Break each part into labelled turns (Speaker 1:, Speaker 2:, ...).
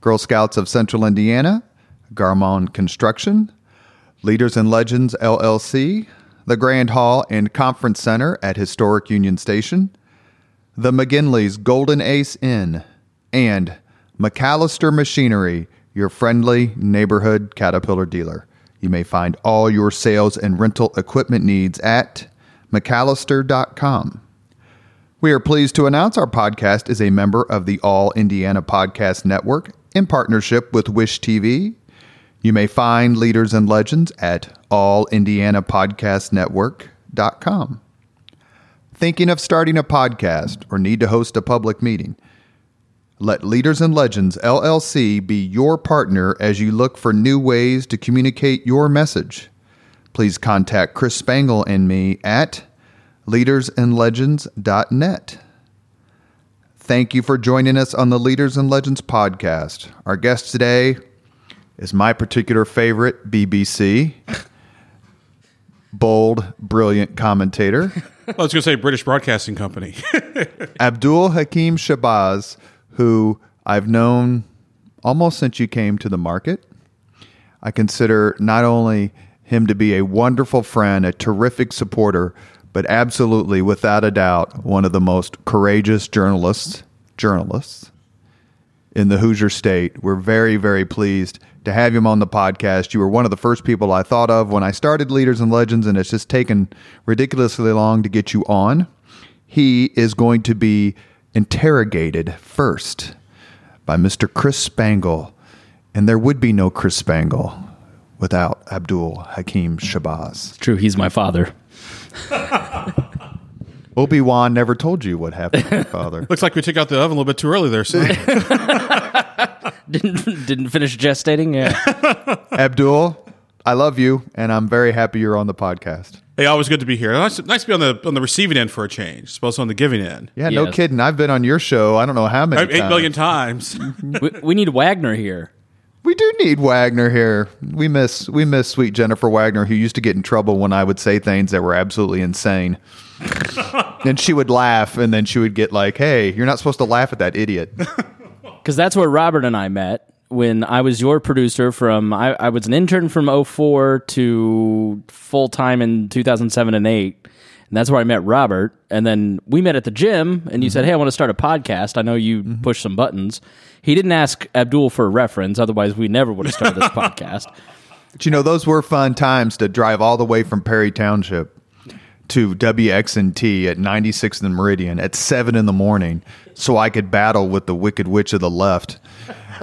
Speaker 1: Girl Scouts of Central Indiana, Garmon Construction, Leaders and Legends LLC, the Grand Hall and Conference Center at Historic Union Station, the McGinley's Golden Ace Inn, and MacAllister Machinery, your friendly neighborhood Caterpillar dealer. You may find all your sales and rental equipment needs at MacAllister.com. We are pleased to announce our podcast is a member of the All Indiana Podcast Network in partnership with Wish TV. You may find Leaders and Legends at allindianapodcastnetwork.com. Thinking of starting a podcast or need to host a public meeting? Let Leaders and Legends LLC be your partner as you look for new ways to communicate your message. Please contact Chris Spangle and me at leadersandlegends.net. Thank you for joining us on the Leaders and Legends podcast. Our guest today is my particular favorite, BBC. Bold, brilliant commentator.
Speaker 2: I was going to say British Broadcasting Company.
Speaker 1: Abdul Hakim Shabazz, who I've known almost since you came to the market. I consider not only him to be a wonderful friend, a terrific supporter, but absolutely, without a doubt, one of the most courageous journalists, journalists in the Hoosier State. We're very, very pleased to have him on the podcast. You were one of the first people I thought of when I started Leaders and Legends, and it's just taken ridiculously long to get you on. He is going to be interrogated first by Mr. Chris Spangle, and there would be no Chris Spangle without Abdul Hakim Shabazz.
Speaker 3: True, he's my father.
Speaker 1: Obi Wan never told you what happened to your father.
Speaker 2: Looks like we took out the oven a little bit too early there, son.
Speaker 3: didn't didn't finish gestating. Yeah,
Speaker 1: Abdul, I love you, and I'm very happy you're on the podcast.
Speaker 2: hey, always good to be here. Nice, nice to be on the on the receiving end for a change, supposed on the giving end.
Speaker 1: Yeah, no
Speaker 3: Yes.
Speaker 1: kidding. I've been on your show. I don't know how many
Speaker 2: Eight
Speaker 1: times.
Speaker 2: million times.
Speaker 3: we, we need Wagner here.
Speaker 1: We do need Wagner here. We miss we miss sweet Jennifer Wagner, who used to get in trouble when I would say things that were absolutely insane. and she would laugh, and then she would get like, "Hey, you're not supposed to laugh at that idiot."
Speaker 3: Because that's where Robert and I met when I was your producer from, I, I was an intern from 04 to full time in 2007 and 8. And that's where I met Robert. And then we met at the gym, and you said, mm-hmm. Hey, I want to start a podcast. I know you mm-hmm. push some buttons. He didn't ask Abdul for a reference, otherwise, we never would have started this podcast.
Speaker 1: But you know, those were fun times to drive all the way from Perry Township to WXNT at 96th and Meridian at 7 in the morning so I could battle with the Wicked Witch of the Left.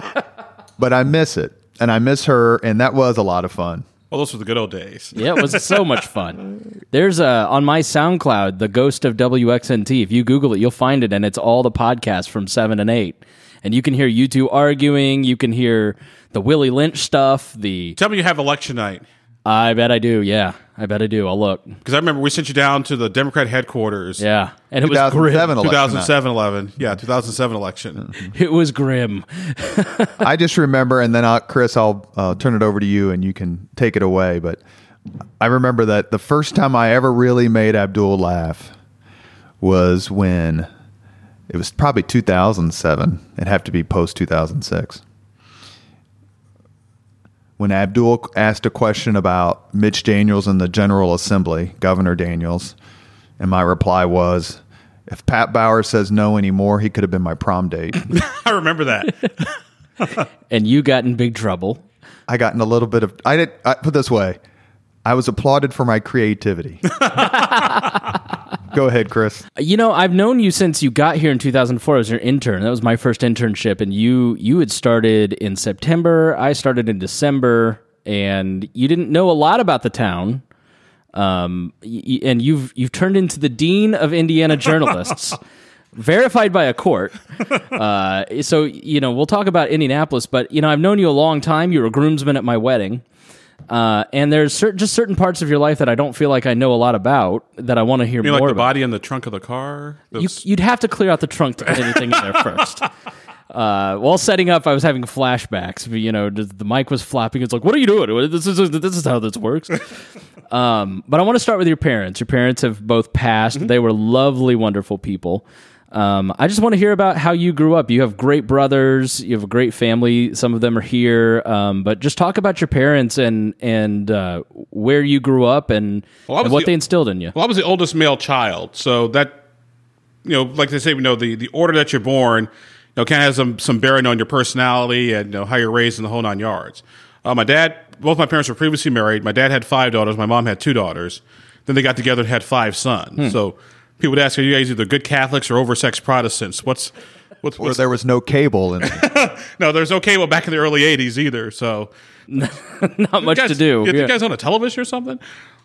Speaker 1: but I miss it. And I miss her, and that was a lot of fun.
Speaker 2: well, those were the good old days.
Speaker 3: Yeah, it was so much fun. There's a on my SoundCloud, the Ghost of WXNT. If you Google it, you'll find it, and it's all the podcasts from seven and eight. And you can hear you two arguing. You can hear the Willie Lynch stuff. The
Speaker 2: Tell me you have election night
Speaker 3: I bet I do. Yeah, I bet I do. I'll look.
Speaker 2: because I remember we sent you down to the Democrat headquarters.
Speaker 3: Yeah, and it was grim.
Speaker 1: 2007 election.
Speaker 2: 2007 11. Yeah, 2007 election.
Speaker 3: It was grim.
Speaker 1: I just remember, and then I'll, Chris, I'll uh, turn it over to you, and you can take it away. But I remember that the first time I ever really made Abdul laugh was when it was probably 2007. It'd have to be post 2006. When Abdul asked a question about Mitch Daniels and the General Assembly, Governor Daniels, and my reply was, if Pat Bauer says no anymore, he could have been my prom date.
Speaker 2: I remember that.
Speaker 3: And you got in big trouble.
Speaker 1: I got in a little bit of. I did. I, put it this way, I was applauded for my creativity. Go ahead, Chris.
Speaker 3: You know, I've known you since you got here in 2004 as your intern. That was my first internship, and you you had started in September. I started in December, and you didn't know a lot about the town. Um, y- and you've you've turned into the dean of Indiana journalists. verified by a court. uh, so you know, we'll talk about Indianapolis, but you know, I've known you a long time. You were a groomsman at my wedding. Uh, and there's cer- just certain parts of your life that I don't feel like I know a lot about that I want to hear
Speaker 2: You mean
Speaker 3: more
Speaker 2: like the
Speaker 3: about.
Speaker 2: body in the trunk of the car?
Speaker 3: You, you'd have to clear out the trunk to put anything in there first. Uh, while setting up, I was having flashbacks. You know, the mic was flapping. It's like, what are you doing? This is this is how this works. um, but I want to start with your parents. Your parents have both passed. They were lovely, wonderful people. Um, I just want to hear about how you grew up. You have great brothers. You have a great family. Some of them are here. Um, but just talk about your parents and and uh, where you grew up and,
Speaker 2: Well,
Speaker 3: and what
Speaker 2: the-
Speaker 3: they instilled in you.
Speaker 2: Well, I was the oldest male child, so that you know, like they say, you know, the, the order that you're born, you know, kind of has some some bearing on your personality and you know, how you're raised in the whole nine yards. Uh, my dad, both my parents were previously married. My dad had five daughters. My mom had two daughters. Then they got together and had five sons. So people would ask, "Are you guys either good Catholics or oversex Protestants?" What's what's,
Speaker 1: Or
Speaker 2: what's
Speaker 1: there was no cable. And
Speaker 2: no? There's no cable back in the early '80s either. So
Speaker 3: Not much
Speaker 2: guys,
Speaker 3: to do.
Speaker 2: You,
Speaker 3: Yeah.
Speaker 2: you guys on a television or something?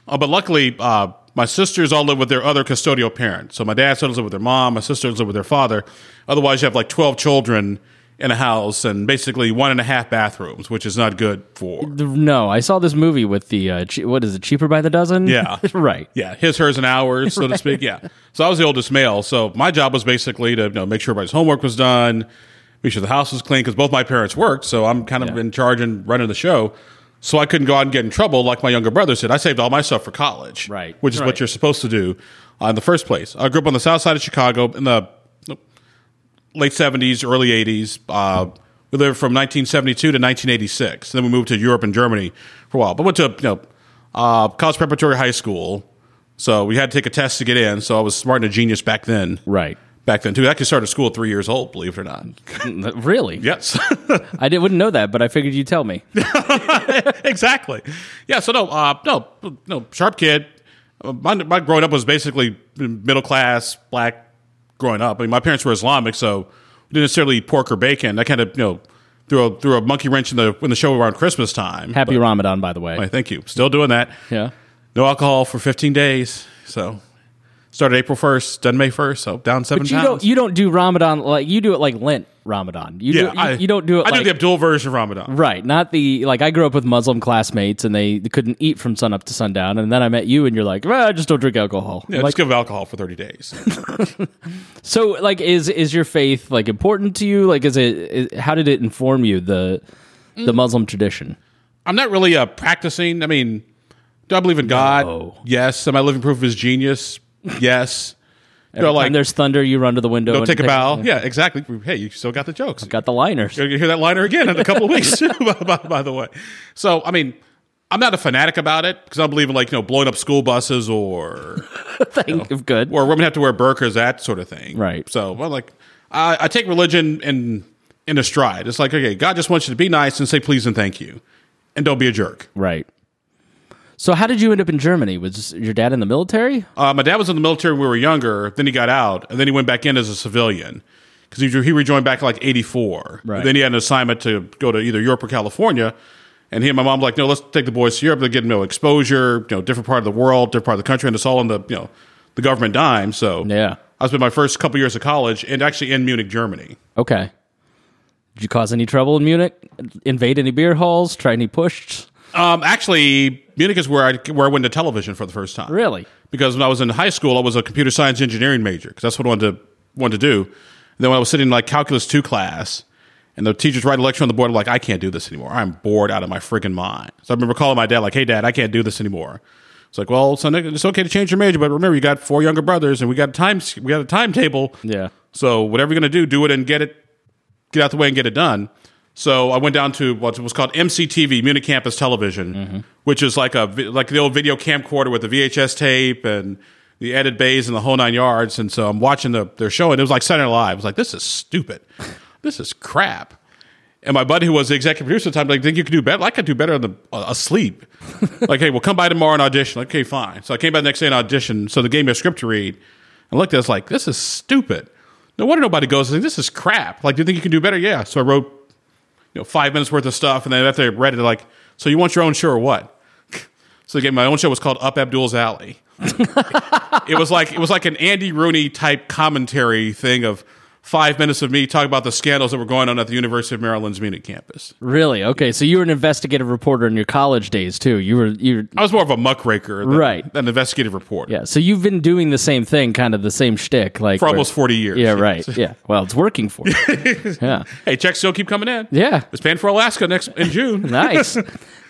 Speaker 2: Uh, but luckily, uh, my sisters all live with their other custodial parents. So my dad still lives with their mom. My sisters live with their father. Otherwise, you have like twelve children in a house and basically one and a half bathrooms, which is not good for.
Speaker 3: No, I saw this movie with the uh, che- what is it? Cheaper by the dozen?
Speaker 2: Yeah.
Speaker 3: right.
Speaker 2: Yeah, his, hers, and ours, so to speak. Yeah. So I was the oldest male. So my job was basically to you know, make sure everybody's homework was done, make sure the house was clean, because both my parents worked. So I'm kind of
Speaker 3: Yeah.
Speaker 2: in charge and running the show. So I couldn't go out and get in trouble like my younger brother did. I saved all my stuff for college,
Speaker 3: Right.
Speaker 2: Which is
Speaker 3: Right.
Speaker 2: what you're supposed to do uh, in the first place. I grew up on the south side of Chicago in the late 70s, early 80s. Uh, we lived from 1972 to 1986. Then we moved to Europe and Germany for a while. But went to you know uh, college preparatory high school. So we had to take a test to get in. So I was smart and a genius back then.
Speaker 3: Right.
Speaker 2: Back then too. I actually started school at three years old. Believe it or not.
Speaker 3: Really?
Speaker 2: yes.
Speaker 3: I did, wouldn't know that, but I figured you'd tell me.
Speaker 2: exactly. Yeah. So no, uh, no, no, sharp kid. My, my growing up was basically middle class black. Growing up, I mean, my parents were Islamic, so we didn't necessarily eat pork or bacon. I kind of, you know, threw a threw a monkey wrench in the in the show around Christmas time.
Speaker 3: Happy
Speaker 2: But-
Speaker 3: Ramadan, by the way.
Speaker 2: Why, thank you. Still doing that.
Speaker 3: Yeah.
Speaker 2: No alcohol for 15 days. So started April 1st, done May 1st. So down seven
Speaker 3: But you
Speaker 2: pounds.
Speaker 3: don't you don't do Ramadan like you do it like Lent Ramadan. You
Speaker 2: yeah,
Speaker 3: do, you,
Speaker 2: I,
Speaker 3: you don't do it
Speaker 2: I
Speaker 3: like
Speaker 2: do the Abdul version of Ramadan.
Speaker 3: right, not the like I grew up with Muslim classmates and they couldn't eat from sun up to sundown, and then I met you and you're like, well, I just don't drink alcohol.
Speaker 2: Yeah,
Speaker 3: like,
Speaker 2: just give alcohol for 30 days.
Speaker 3: so like is is your faith like important to you? Like is it is, how did it inform you the
Speaker 2: Mm.
Speaker 3: the Muslim tradition?
Speaker 2: I'm not really uh, practicing. I mean, do I believe in God?
Speaker 3: No.
Speaker 2: Yes. Am I living proof of his genius? Yes. You know,
Speaker 3: Every
Speaker 2: like,
Speaker 3: there's thunder, you run to the window.
Speaker 2: go
Speaker 3: and
Speaker 2: take a bow. Yeah, exactly. Hey, you still got the jokes.
Speaker 3: Got the liners.
Speaker 2: You're gonna hear that liner again in a couple of weeks, too, by, by, by the way. So, I mean, I'm not a fanatic about it because I believe in like you know blowing up school buses or
Speaker 3: Think of good.
Speaker 2: or women have to wear burqas, that sort of thing.
Speaker 3: Right.
Speaker 2: So, well, like, I, I take religion in in a stride. It's like, okay, God just wants you to be nice and say please and thank you, and don't be a jerk.
Speaker 3: Right. So how did you end up in Germany? Was your dad in the military?
Speaker 2: Uh, my dad was in the military when we were younger. Then he got out, and then he went back in as a civilian because he, he rejoined back in like '84.
Speaker 3: Right.
Speaker 2: Then he had an assignment to go to either Europe or California. And he and my mom were like, no, let's take the boys to Europe. They're getting you know, exposure, you know, different part of the world, different part of the country, and it's all on the you know the government dime. So
Speaker 3: Yeah.
Speaker 2: I spent my first couple years of college and actually in Munich, Germany.
Speaker 3: Okay. Did you cause any trouble in Munich? Invade any beer halls? Try any push?
Speaker 2: Um, actually, Munich is where I where I went to television for the first time.
Speaker 3: Really?
Speaker 2: Because when I was in high school, I was a computer science engineering major because that's what I wanted to wanted to do. And then when I was sitting in like calculus two class, and the teachers write a lecture on the board, I'm like, I can't do this anymore. I'm bored out of my friggin' mind. So I remember calling my dad, like, Hey, Dad, I can't do this anymore. It's like, well, son, it's okay to change your major, but remember, you got four younger brothers, and we got a time we got a timetable.
Speaker 3: Yeah.
Speaker 2: So whatever you're gonna do, do it and get it get out the way and get it done. So I went down to what was called MCTV, Munich Campus Television, which is like a like the old video camcorder with the VHS tape and the edited bays and the whole nine yards. And so I'm watching the their show, and it was like Saturday Live. I was like, this is stupid. this is crap. And my buddy, who was the executive producer at the time, like, think you could do better? I could do better than the, uh, asleep. like, hey, well, come by tomorrow and audition. Like, okay, fine. So I came by the next day and auditioned. So they gave me a script to read. I looked at it, I was like, this is stupid. No wonder nobody goes, this is crap. Like, do you think you can do better? Yeah. So I wrote, you know, five minutes worth of stuff. And then after I read it, like, so you want your own show or what? so they me my own show. Was called Up Abdul's Alley. it was like it was like an Andy Rooney type commentary thing of five minutes of me talking about the scandals that were going on at the University of Maryland's Munich campus.
Speaker 3: Really? Okay, so you were an investigative reporter in your college days too. You were you
Speaker 2: I was more of a muckraker than,
Speaker 3: Right.
Speaker 2: than an investigative reporter.
Speaker 3: yeah. So you've been doing the same thing, kind of the same shtick, like
Speaker 2: For
Speaker 3: where-
Speaker 2: almost 40 years.
Speaker 3: Yeah, right. Yeah. Well, it's working for you. yeah.
Speaker 2: Hey, checks still keep coming in.
Speaker 3: Yeah.
Speaker 2: It's paying for Alaska next in June.
Speaker 3: Nice.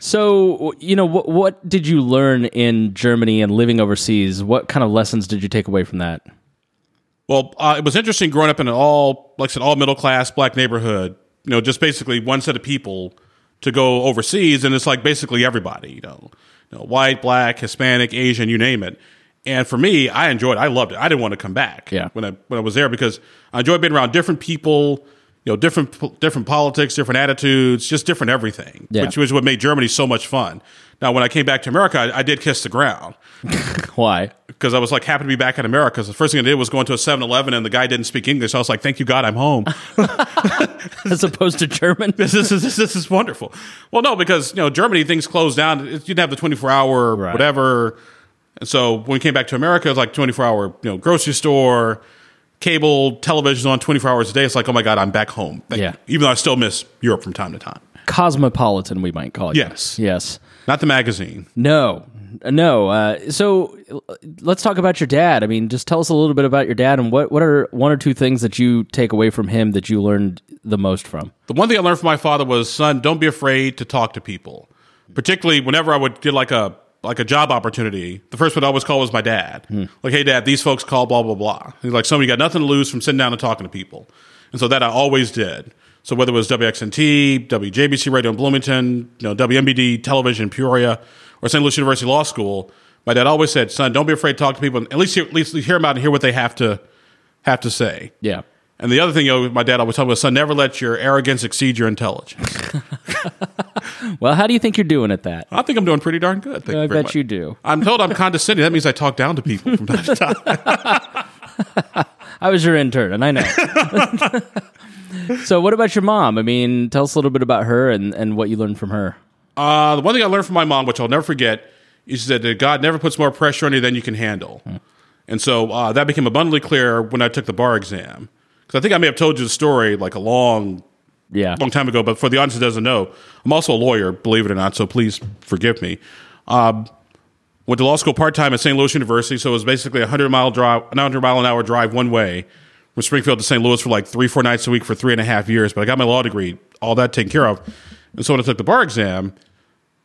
Speaker 3: so, you know, what what did you learn in Germany and living overseas? What kind of lessons did you take away from that?
Speaker 2: Well, uh, it was interesting growing up in an all, like I said, all middle class black neighborhood. You know, just basically one set of people to go overseas, and it's like basically everybody. You know, you know, white, black, Hispanic, Asian, you name it. And for me, I enjoyed. it. I loved it. I didn't want to come back.
Speaker 3: Yeah.
Speaker 2: When I when I was there because I enjoyed being around different people. You know, different different politics, different attitudes, just different everything.
Speaker 3: Yeah.
Speaker 2: Which was what made Germany so much fun. Now, when I came back to America, I, I did kiss the ground
Speaker 3: Why?
Speaker 2: Because I was like happy to be back in America. So the first thing I did was go into a 7-Eleven and the guy didn't speak English. So I was like, thank you God, I'm home.
Speaker 3: As opposed to German?
Speaker 2: this, is, this, is, this is wonderful. Well, no, because you know Germany things closed down. It- You didn't have the 24 hour
Speaker 3: Right.
Speaker 2: whatever. And so when we came back to America, it was like 24 hour you know grocery store, cable, television on 24 hours a day. It's like, oh my God, I'm back home. Thank
Speaker 3: Yeah.
Speaker 2: you. Even though I still miss Europe from time to time.
Speaker 3: Cosmopolitan, we might call it.
Speaker 2: Yes.
Speaker 3: Yes.
Speaker 2: Not the magazine.
Speaker 3: No, no. Uh, so uh, let's talk about your dad. I mean, just tell us a little bit about your dad and what, what are one or two things that you take away from him that you learned the most from?
Speaker 2: The one thing I learned from my father was, son, don't be afraid to talk to people. Particularly whenever I would get like a like a job opportunity, the first one I always call was my dad. Like, hey, dad, these folks call blah blah blah. He's like, somebody got nothing to lose from sitting down and talking to people, and so that I always did. So whether it was WXNT, WJBC Radio in Bloomington, you know, WMBD Television Peoria, or St. Louis University Law School, my dad always said, son, don't be afraid to talk to people, and at least hear, at least hear them out and hear what they have to have to say.
Speaker 3: Yeah.
Speaker 2: And the other thing you know, my dad always told me son, never let your arrogance exceed your intelligence.
Speaker 3: Well, how do you think you're doing at that?
Speaker 2: I think I'm doing pretty darn good. Thank
Speaker 3: I
Speaker 2: you very
Speaker 3: bet
Speaker 2: much.
Speaker 3: you do.
Speaker 2: I'm told I'm condescending. That means I talk down to people from time to time.
Speaker 3: I was your intern, and I know. so, what about your mom? I mean, tell us a little bit about her and, and what you learned from her.
Speaker 2: Uh, the one thing I learned from my mom, which I'll never forget, is that God never puts more pressure on you than you can handle. And so uh, that became abundantly clear when I took the bar exam. Because I think I may have told you the story like a long,
Speaker 3: Yeah.
Speaker 2: long time ago, but for the audience that doesn't know, I'm also a lawyer, believe it or not, so please forgive me. Um, went to law school part time at St. Louis University, so it was basically a 100 mile drive, an 100 mile an hour drive one way from Springfield to St. Louis for like three, four nights a week for three and a half years. But I got my law degree, all that taken care of. And so when I took the bar exam,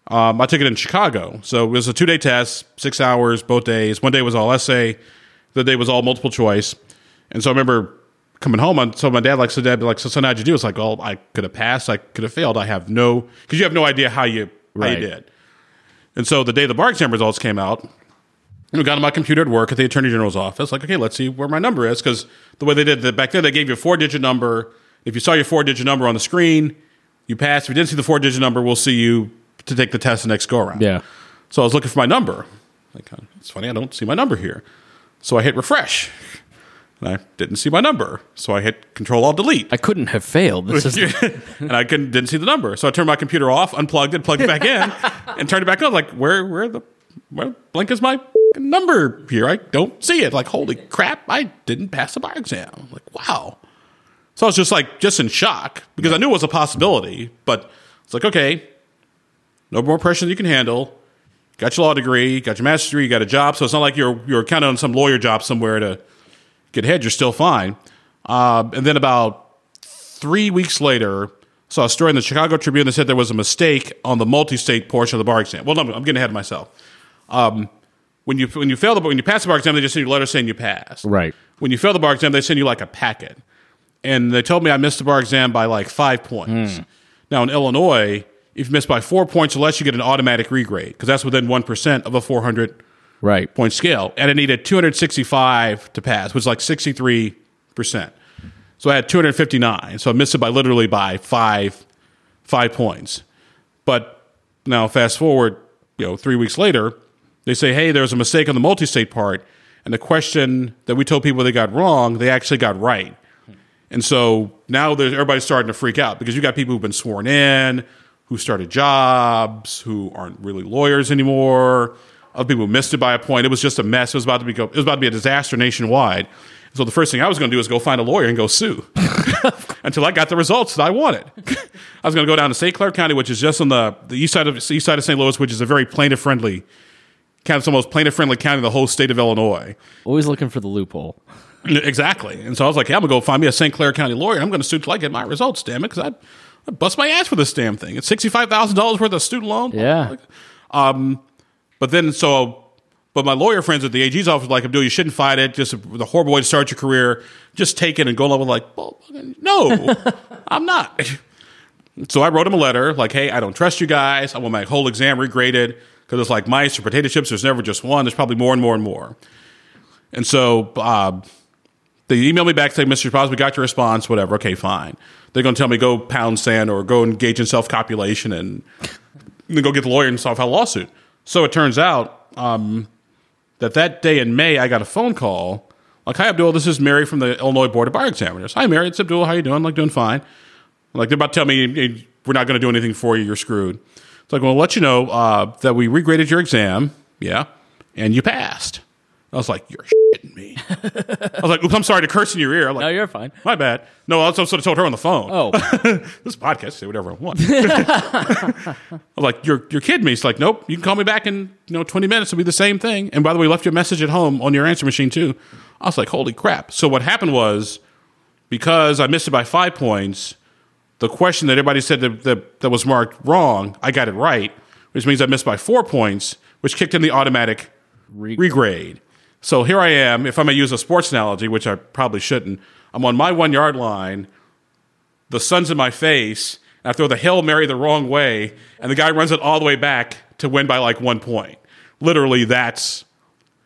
Speaker 2: um, I took it in Chicago. So it was a two day test, six hours, both days. One day was all essay, the other day was all multiple choice. And so I remember coming home, and so my dad like, so dad be like, so son, how'd you do? It's like, well, I could have passed, I could have failed. I have no, because you have no idea how you how
Speaker 3: Right.
Speaker 2: you did. And so the day the bar exam results came out, I got on my computer at work at the attorney general's office. Like, okay, let's see where my number is. Because the way they did that back then, they gave you a four digit number. If you saw your four digit number on the screen, you passed. If you didn't see the four digit number, we'll see you to take the test the next go around.
Speaker 3: Yeah.
Speaker 2: So I was looking for my number. Like, uh, it's funny, I don't see my number here. So I hit refresh. And I didn't see my number. So I hit Control Alt Delete.
Speaker 3: I couldn't have failed. This is
Speaker 2: and I couldn't didn't see the number. So I turned my computer off, unplugged it, plugged it back in, and turned it back on. Like, where where the where blink is my number here? I don't see it. Like, holy crap, I didn't pass the bar exam. Like, wow. So I was just like just in shock because I knew it was a possibility, but it's like, okay, no more pressure than you can handle. Got your law degree, got your master's degree, you got a job. So it's not like you're you're counting on some lawyer job somewhere to get ahead. You're still fine. Uh, and then about three weeks later, saw a story in the Chicago Tribune that said there was a mistake on the multi-state portion of the bar exam. Well, no, I'm getting ahead of myself. Um, when you when you fail the when you pass the bar exam, they just send you a letter saying you passed.
Speaker 3: Right.
Speaker 2: When you fail the bar exam, they send you like a packet, and they told me I missed the bar exam by like five points. Now in Illinois, if you miss by four points or less, you get an automatic regrade because that's within one percent of a 400
Speaker 3: right.
Speaker 2: point scale, and I needed 265 to pass, which is like 63 percent. So I had 259, so I missed it by literally by five five points. But now fast forward, you know, three weeks later, they say, hey, there's a mistake on the multi-state part, and the question that we told people they got wrong, they actually got right. And so now there's, everybody's starting to freak out because you got people who've been sworn in, who started jobs, who aren't really lawyers anymore, Other people missed it by a point. It was just a mess. It was about to be go, it was about to be a disaster nationwide. So the first thing I was going to do is go find a lawyer and go sue until I got the results that I wanted. I was going to go down to St. Clair County, which is just on the, the east side of east side of St. Louis, which is a very plaintiff friendly county. It's the most plaintiff friendly county in the whole state of Illinois.
Speaker 3: Always looking for the loophole.
Speaker 2: Exactly. And so I was like, yeah, I'm going to go find me a St. Clair County lawyer. I'm going to sue till I get my results, damn it, because I, I bust my ass for this damn thing. It's $65,000 worth of student loan.
Speaker 3: Yeah.
Speaker 2: But then, so, but my lawyer friends at the AG's office were like, Abdul, you shouldn't fight it. Just the horrible way to start your career. Just take it and go level. Like, well, no, I'm not. So I wrote him a letter like, hey, I don't trust you guys. I want my whole exam regraded because it's like mice or potato chips. There's never just one. There's probably more and more and more. And so uh, they emailed me back saying, Mr. Paz, we got your response, whatever. Okay, fine. They're going to tell me go pound sand or go engage in self copulation and then go get the lawyer and solve a lawsuit. So it turns out um, that that day in May, I got a phone call like, "Hi, Abdul. This is Mary from the Illinois Board of Bar Examiners. Hi, Mary. It's Abdul. How you doing? Like, doing fine. Like, they're about to tell me "Hey, we're not going to do anything for you. You're screwed. It's like, well, I'll let you know uh, that we regraded your exam. Yeah, and you passed. I was like, you're shitting me. I was like, oops, I'm sorry to curse in your ear. I'm like,
Speaker 3: No, you're fine.
Speaker 2: my bad. No, I also sort of told her on the phone.
Speaker 3: Oh,
Speaker 2: this podcast, say whatever I want. I was like, you're you're kidding me. It's like, nope. You can call me back in you know 20 minutes. It'll be the same thing. And by the way, left your message at home on your answer machine too. I was like, holy crap. So what happened was because I missed it by five points, the question that everybody said that, that, that was marked wrong, I got it right, which means I missed by four points, which kicked in the automatic
Speaker 3: Re-
Speaker 2: regrade. So here I am. If I'm going to use a sports analogy, which I probably shouldn't, I'm on my one yard line. The sun's in my face. And I throw the Hail Mary the wrong way, and the guy runs it all the way back to win by like one point. Literally, that's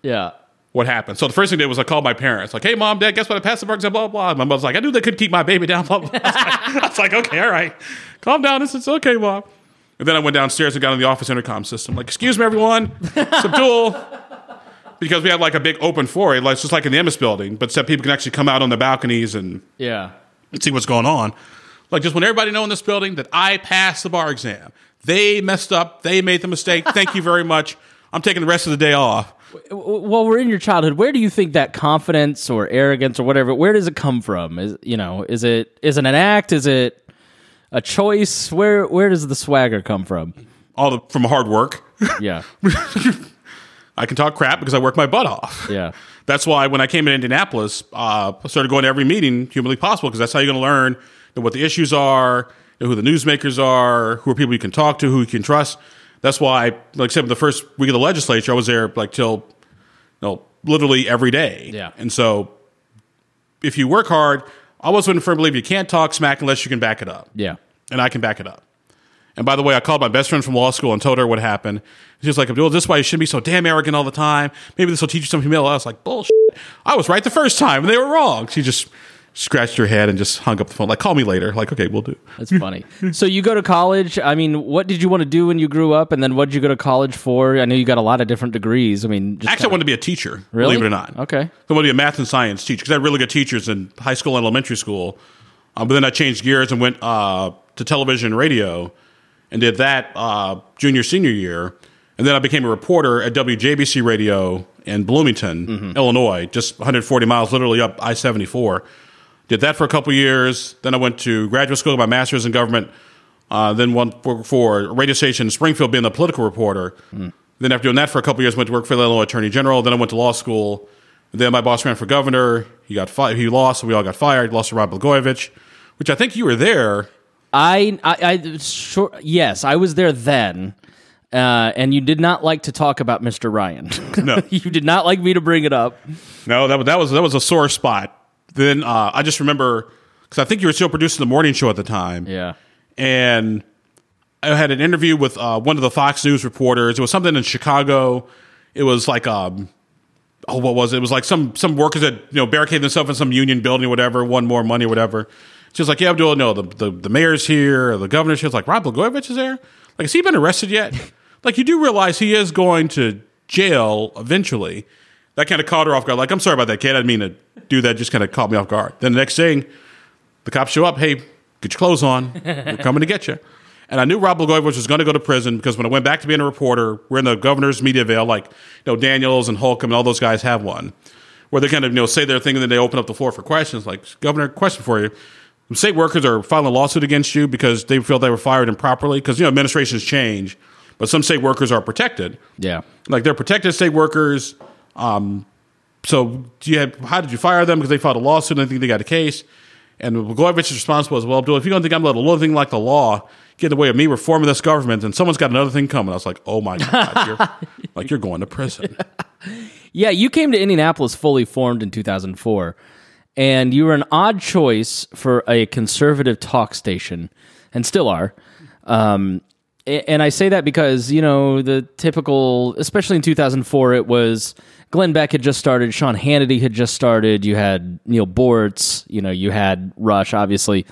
Speaker 3: yeah.
Speaker 2: what happened. So the first thing I did was I called my parents, like, "Hey, mom, dad, guess what? I passed the bar exam, blah blah." blah. My mom's like, "I knew they could keep my baby down." Blah blah. I was like, I was like, "Okay, all right, calm down. This is okay, mom." And then I went downstairs and got on the office intercom system, like, "Excuse me, everyone, it's Abdul." Because we have like a big open foyer, like it's just like in the Emmis building, but so people can actually come out on the balconies and
Speaker 3: Yeah.
Speaker 2: see what's going on. Like just when everybody know in this building that I passed the bar exam. They messed up. They made the mistake. Thank you very much. I'm taking the rest of the day off.
Speaker 3: Well, we're in your childhood. Where do you think that confidence or arrogance or whatever? Where does it come from? Is you know? Is it is it an act? Is it a choice? Where where does the swagger come from?
Speaker 2: All the, from hard work.
Speaker 3: Yeah.
Speaker 2: I can talk crap because I work my butt off.
Speaker 3: Yeah.
Speaker 2: That's why when I came to Indianapolis, uh, I started going to every meeting humanly possible because that's how you're going to learn what the issues are, who the newsmakers are, who are people you can talk to, who you can trust. That's why, like I said, the first week of the legislature, I was there like till, you know, literally every day.
Speaker 3: Yeah.
Speaker 2: And so, if you work hard, I always wouldn't firmly believe you can't talk smack unless you can back it up
Speaker 3: Yeah.
Speaker 2: and I can back it up. And by the way, I called my best friend from law school and told her what happened. She was like, Abdul, this is why you shouldn't be so damn arrogant all the time. Maybe this will teach you some humility. I was like, bullshit. I was right the first time and they were wrong. She just scratched her head and just hung up the phone. Like, call me later. Like, okay, we'll do.
Speaker 3: That's funny. so you go to college. I mean, what did you want to do when you grew up, and then what did you go to college for? I know you got a lot of different degrees. I mean, just
Speaker 2: Actually, I wanted to be a teacher,
Speaker 3: Really?
Speaker 2: believe it or not.
Speaker 3: Okay.
Speaker 2: I wanted to be a math and science teacher because I had really good teachers in high school and elementary school. Um, but then I changed gears and went uh, to television and radio and did that uh, junior, senior year. And then I became a reporter at WJBC Radio in Bloomington,
Speaker 3: Mm-hmm.
Speaker 2: Illinois, just 140 miles, literally up I 74. Did that for a couple years. Then I went to graduate school, got my master's in government. Uh, then one for, for a radio station in Springfield, being a political reporter. Then after doing that for a couple years, went to work for the Illinois Attorney General. Then I went to law school. Then my boss ran for governor. He got fi- He lost, so we all got fired. Lost to Rod Blagojevich, which I think you were there.
Speaker 3: I, I, I sure, yes, I was there then, uh, and you did not like to talk about Mr. Ryan.
Speaker 2: No.
Speaker 3: you did not like me to bring it up.
Speaker 2: No, that was that was that was a sore spot. Then uh, I just remember because I think you were still producing the morning show at the time.
Speaker 3: Yeah.
Speaker 2: and I had an interview with uh, one of the Fox News reporters. It was something in Chicago. It was like um, oh, what was it? It was like some some workers that you know barricaded themselves in some union building or whatever, won more money or whatever. She was like, "Yeah, Abdul, no, the, the the mayor's here, the governor's here." It's like Rod Blagojevich is there. Like, has he been arrested yet? like, you do realize he is going to jail eventually. That kind of caught her off guard. Like, I'm sorry about that, kid. I didn't mean to do that. Just kind of caught me off guard. Then the next thing, the cops show up. Hey, get your clothes on. We're coming to get you. And I knew Rod Blagojevich was going to go to prison because when I went back to being a reporter, we're in the governor's media avail, like you know Daniels and Holcomb and all those guys have one, where they kind of you know say their thing and then they open up the floor for questions. Like, Governor, question for you: state workers are filing a lawsuit against you because they feel they were fired improperly because you know administrations change, but some state workers are protected.
Speaker 3: Yeah.
Speaker 2: Like they're protected state workers. Um, so do you have, how did you fire them because they filed a lawsuit and I think they got a case? And Blagojevich's response was, "Well, Abdul, if you don't think I'm letting a little thing like the law get in the way of me reforming this government, then someone's got another thing coming." I was like, "Oh my god, you're, like you're going to prison."
Speaker 3: Yeah, you came to Indianapolis fully formed in 2004, and you were an odd choice for a conservative talk station, and still are. Um, and I say that because you know the typical, especially in 2004, it was Glenn Beck had just started, Sean Hannity had just started, you had Neal Boortz, you know, you had Rush, obviously,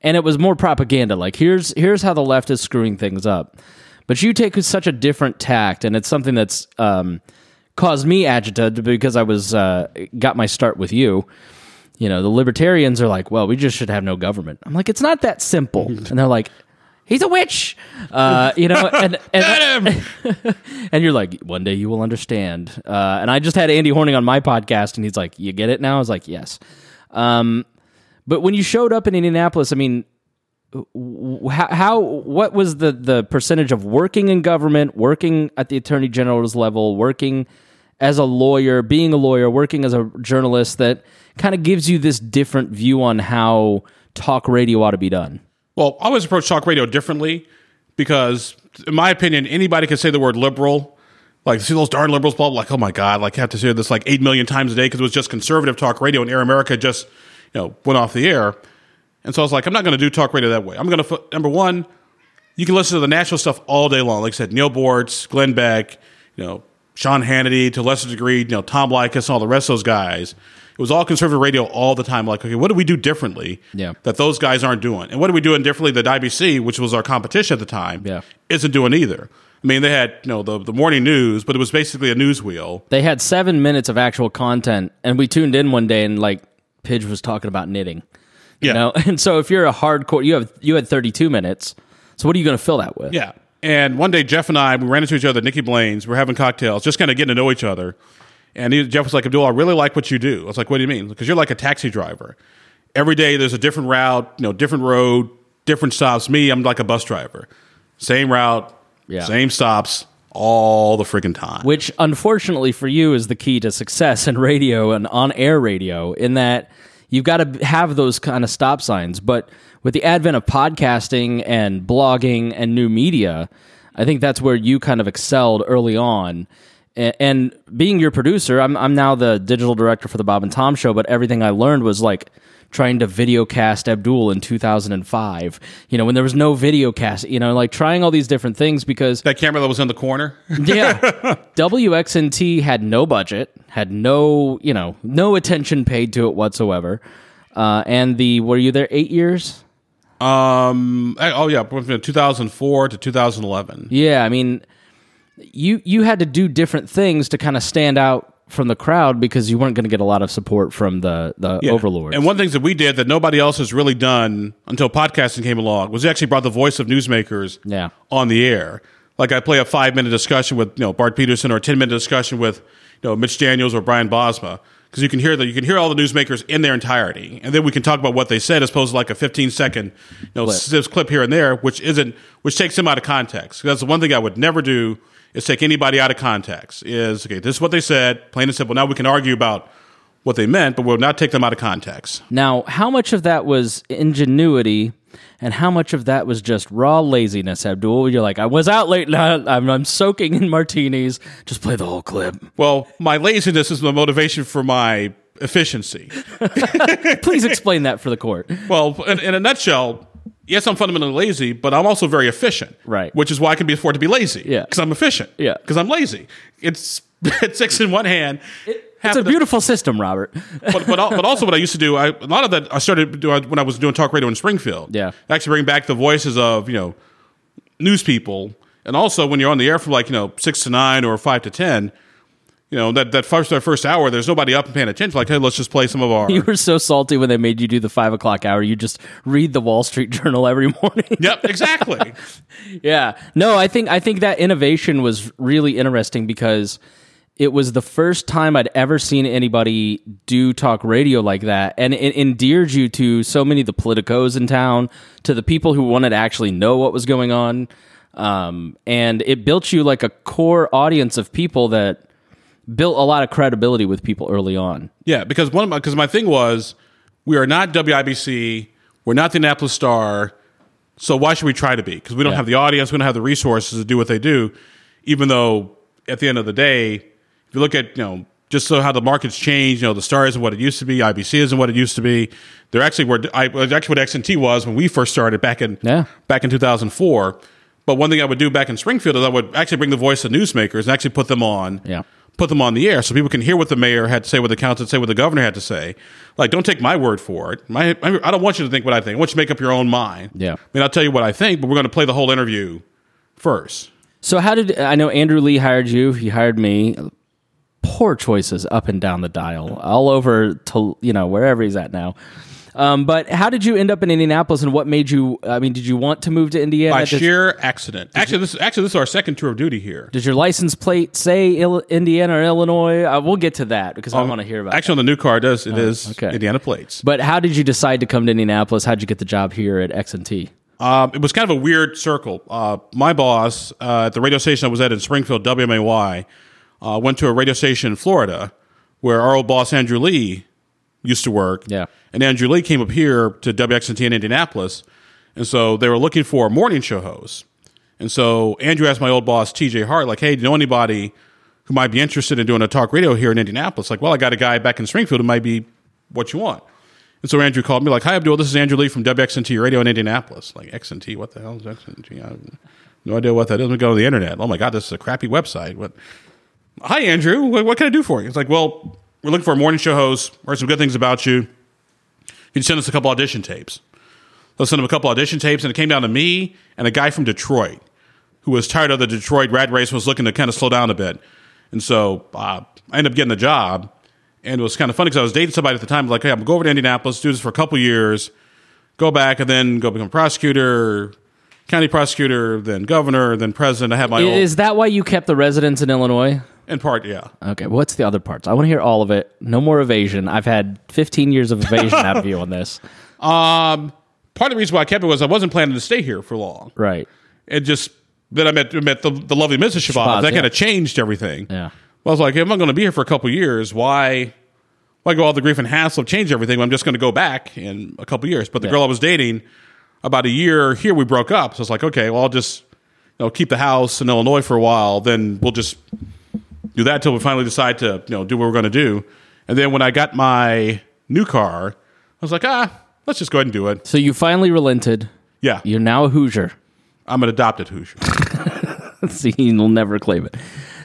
Speaker 3: and it was more propaganda. Like here's here's how the left is screwing things up, but you take such a different tact, and it's something that's um, caused me agita because I was uh, got my start with you. You know, the libertarians are like, well, we just should have no government. I'm like, it's not that simple, and they're like. He's a witch, uh, you know, and and, and you're like, one day you will understand. Uh, and I just had Andy Horning on my podcast, and he's like, "You get it now?" I was like, "Yes." Um, but when you showed up in Indianapolis, I mean, how, how what was the the percentage of working in government, working at the attorney general's level, working as a lawyer, being a lawyer, working as a journalist that kind of gives you this different view on how talk radio ought to be done.
Speaker 2: Well, I always approach talk radio differently because, in my opinion, anybody can say the word liberal. Like, see those darn liberals, blah, blah, like, oh my God, like, I have to hear this like 8 million times a day because it was just conservative talk radio and Air America just, you know, went off the air. And so I was like, I'm not going to do talk radio that way. I'm going to, number one, you can listen to the national stuff all day long. Like I said, Neal Boortz, Glenn Beck, you know, Sean Hannity, to a lesser degree, you know, Tom Likis, and all the rest of those guys. It was all conservative radio all the time. Like, okay, what do we do differently
Speaker 3: Yeah.
Speaker 2: that those guys aren't doing? And what are we doing differently that IBC, which was our competition at the time,
Speaker 3: Yeah.
Speaker 2: isn't doing either? I mean, they had, you know, the, the morning news, but it was basically a news wheel.
Speaker 3: They had seven minutes of actual content, and we tuned in one day, and like Pidge was talking about knitting.
Speaker 2: Yeah.
Speaker 3: You know, and so if you're a hardcore, you have you had 32 minutes. So what are you going to fill that with?
Speaker 2: Yeah. And one day, Jeff and I, we ran into each other Nicky Blaine's. We are having cocktails, just kind of getting to know each other. And he, Jeff was like, Abdul, I really like what you do. I was like, what do you mean? Because you're like a taxi driver. Every day there's a different route, you know, different road, different stops. Me, I'm like a bus driver. Same route,
Speaker 3: Yeah.
Speaker 2: same stops, all the freaking time.
Speaker 3: Which unfortunately for you is the key to success in radio and on air radio, in that you've got to have those kind of stop signs. But with the advent of podcasting and blogging and new media, I think that's where you kind of excelled early on. And being your producer, I'm, I'm now the digital director for the Bob and Tom show, but everything I learned was like trying to video cast Abdul in 2005, you know, when there was no video cast, you know, like trying all these different things because
Speaker 2: that camera that was in the corner.
Speaker 3: yeah. WXNT had no budget, had no, you know, no attention paid to it whatsoever. Uh, and the, were you there eight years?
Speaker 2: um, oh, yeah, 2004 to 2011.
Speaker 3: Yeah. I mean, you, you had to do different things to kind of stand out from the crowd because you weren't going to get a lot of support from the, the
Speaker 2: Yeah.
Speaker 3: overlords.
Speaker 2: And one thing that we did that nobody else has really done until podcasting came along was we actually brought the voice of newsmakers
Speaker 3: Yeah.
Speaker 2: on the air. Like I play a five minute discussion with you know Bart Peterson or a ten minute discussion with you know Mitch Daniels or Brian Bosma because you can hear that you can hear all the newsmakers in their entirety, and then we can talk about what they said as opposed to like a fifteen second you know
Speaker 3: Clip.
Speaker 2: clip, clip here and there, which isn't which takes them out of context. That's the one thing I would never do is take anybody out of context. Is okay, this is what they said, plain and simple. Now we can argue about what they meant, but we'll not take them out of context.
Speaker 3: Now, how much of that was ingenuity and how much of that was just raw laziness, Abdul? You're like, I was out late night. I'm, I'm soaking in martinis. Just play the whole clip.
Speaker 2: Well, my laziness is the motivation for my efficiency.
Speaker 3: Please explain that for the court.
Speaker 2: Well, in, in a nutshell, yes, I'm fundamentally lazy, but I'm also very efficient.
Speaker 3: Right.
Speaker 2: Which is why I can be afford to be lazy.
Speaker 3: Yeah.
Speaker 2: Because I'm efficient.
Speaker 3: Yeah.
Speaker 2: Because I'm lazy. It's it's six in one hand.
Speaker 3: It's a beautiful system, Robert.
Speaker 2: but, but, but also what I used to do, I, a lot of that I started doing when I was doing talk radio in Springfield.
Speaker 3: Yeah.
Speaker 2: Actually bring back the voices of, you know, news people. And also when you're on the air from like, you know, six to nine or five to 10, you know that that first that first hour, there's nobody up and paying attention. Like, hey, let's just play some of our.
Speaker 3: You were so salty when they made you do the five o'clock hour. You just read the Wall Street Journal every morning.
Speaker 2: yep, exactly.
Speaker 3: yeah. No, I think I think that innovation was really interesting because it was the first time I'd ever seen anybody do talk radio like that, and it endeared you to so many of the politicos in town, to the people who wanted to actually know what was going on, um, and it built you like a core audience of people that built a lot of credibility with people early on.
Speaker 2: Yeah, because one of my because my thing was we are not WIBC, we're not the Annapolis Star, so why should we try to be? Because we don't
Speaker 3: Yeah.
Speaker 2: have the audience, we don't have the resources to do what they do. Even though at the end of the day, if you look at you know just so how the market's changed, you know the Star isn't what it used to be, IBC isn't what it used to be. They're actually where I actually what XNT was when we first started back in
Speaker 3: Yeah.
Speaker 2: back in two thousand four. But one thing I would do back in Springfield is I would actually bring the voice of newsmakers and actually put them on
Speaker 3: Yeah.
Speaker 2: Put them on the air so people can hear what the mayor had to say, what the council had to say, what the governor had to say. Like, don't take my word for it. My, I I don't want you to think what I think. I want you to make up your own mind.
Speaker 3: Yeah.
Speaker 2: I mean, I'll tell you what I think, but we're going to play the whole interview first.
Speaker 3: So how did I know Andrew Lee hired you? He hired me. Poor choices up and down the dial, all over to you know wherever he's at now. Um, but how did you end up in Indianapolis, and what made you? I mean, did you want to move to Indiana?
Speaker 2: By
Speaker 3: Did,
Speaker 2: sheer accident. Actually, this is actually this is our second tour of duty here.
Speaker 3: did your license plate say Il- Indiana or Illinois? Uh, we'll get to that because I want to hear about.
Speaker 2: Um, Actually, on the new car, it does it is
Speaker 3: Oh, okay.
Speaker 2: Indiana plates.
Speaker 3: But how did you decide to come to Indianapolis? How did you get the job here at X and T?
Speaker 2: Um, it was kind of a weird circle. Uh, my boss uh, at the radio station I was at in Springfield, WMAY, uh, went to a radio station in Florida where our old boss Andrew Lee used to work.
Speaker 3: Yeah.
Speaker 2: And Andrew Lee came up here to WXNT in Indianapolis, and so they were looking for a morning show host. And so Andrew asked my old boss TJ Hart, like, "Hey, do you know anybody who might be interested in doing a talk radio here in Indianapolis?" Like, well, I got a guy back in Springfield who might be what you want. And so Andrew called me like, "Hi, Abdul. This is Andrew Lee from WXNT Radio in Indianapolis." Like XNT, what the hell is XNT? I have no idea what that is. Let me go to the internet. Oh my god, this is a crappy website. What? Hi, Andrew. What, what can I do for you? It's like, well, we're looking for a morning show host. Heard some good things about you. He'd send us a couple audition tapes. They'll send him a couple audition tapes, and it came down to me and a guy from Detroit who was tired of the Detroit rat race, was looking to kind of slow down a bit. And so uh, I ended up getting the job. And it was kind of funny because I was dating somebody at the time, like, hey, I'm going to go over to Indianapolis, do this for a couple years, go back, and then go become prosecutor, county prosecutor, then governor, then president. I have my own.
Speaker 3: Is that why you kept the residence in Illinois?
Speaker 2: In part, yeah.
Speaker 3: Okay, what's the other parts? I want to hear all of it. No more evasion. I've had 15 years of evasion out of you on this.
Speaker 2: Um, part of the reason why I kept it was I wasn't planning to stay here for long.
Speaker 3: Right.
Speaker 2: It just then I met met the, the lovely Mrs. Shabazz. That
Speaker 3: yeah.
Speaker 2: kind of changed everything.
Speaker 3: Yeah.
Speaker 2: Well, I was like, if I'm going to be here for a couple years, why why go all the grief and hassle of change everything? I'm just going to go back in a couple years. But the
Speaker 3: Yeah.
Speaker 2: girl I was dating, about a year here, we broke up. So it's like, okay, well, I'll just you know keep the house in Illinois for a while. Then we'll just do that till we finally decide to you know do what we're going to do. And then when I got my new car, I was like, ah, let's just go ahead and do it.
Speaker 3: So you finally relented.
Speaker 2: Yeah,
Speaker 3: You're now a Hoosier.
Speaker 2: I'm an adopted Hoosier.
Speaker 3: See, you'll never claim it.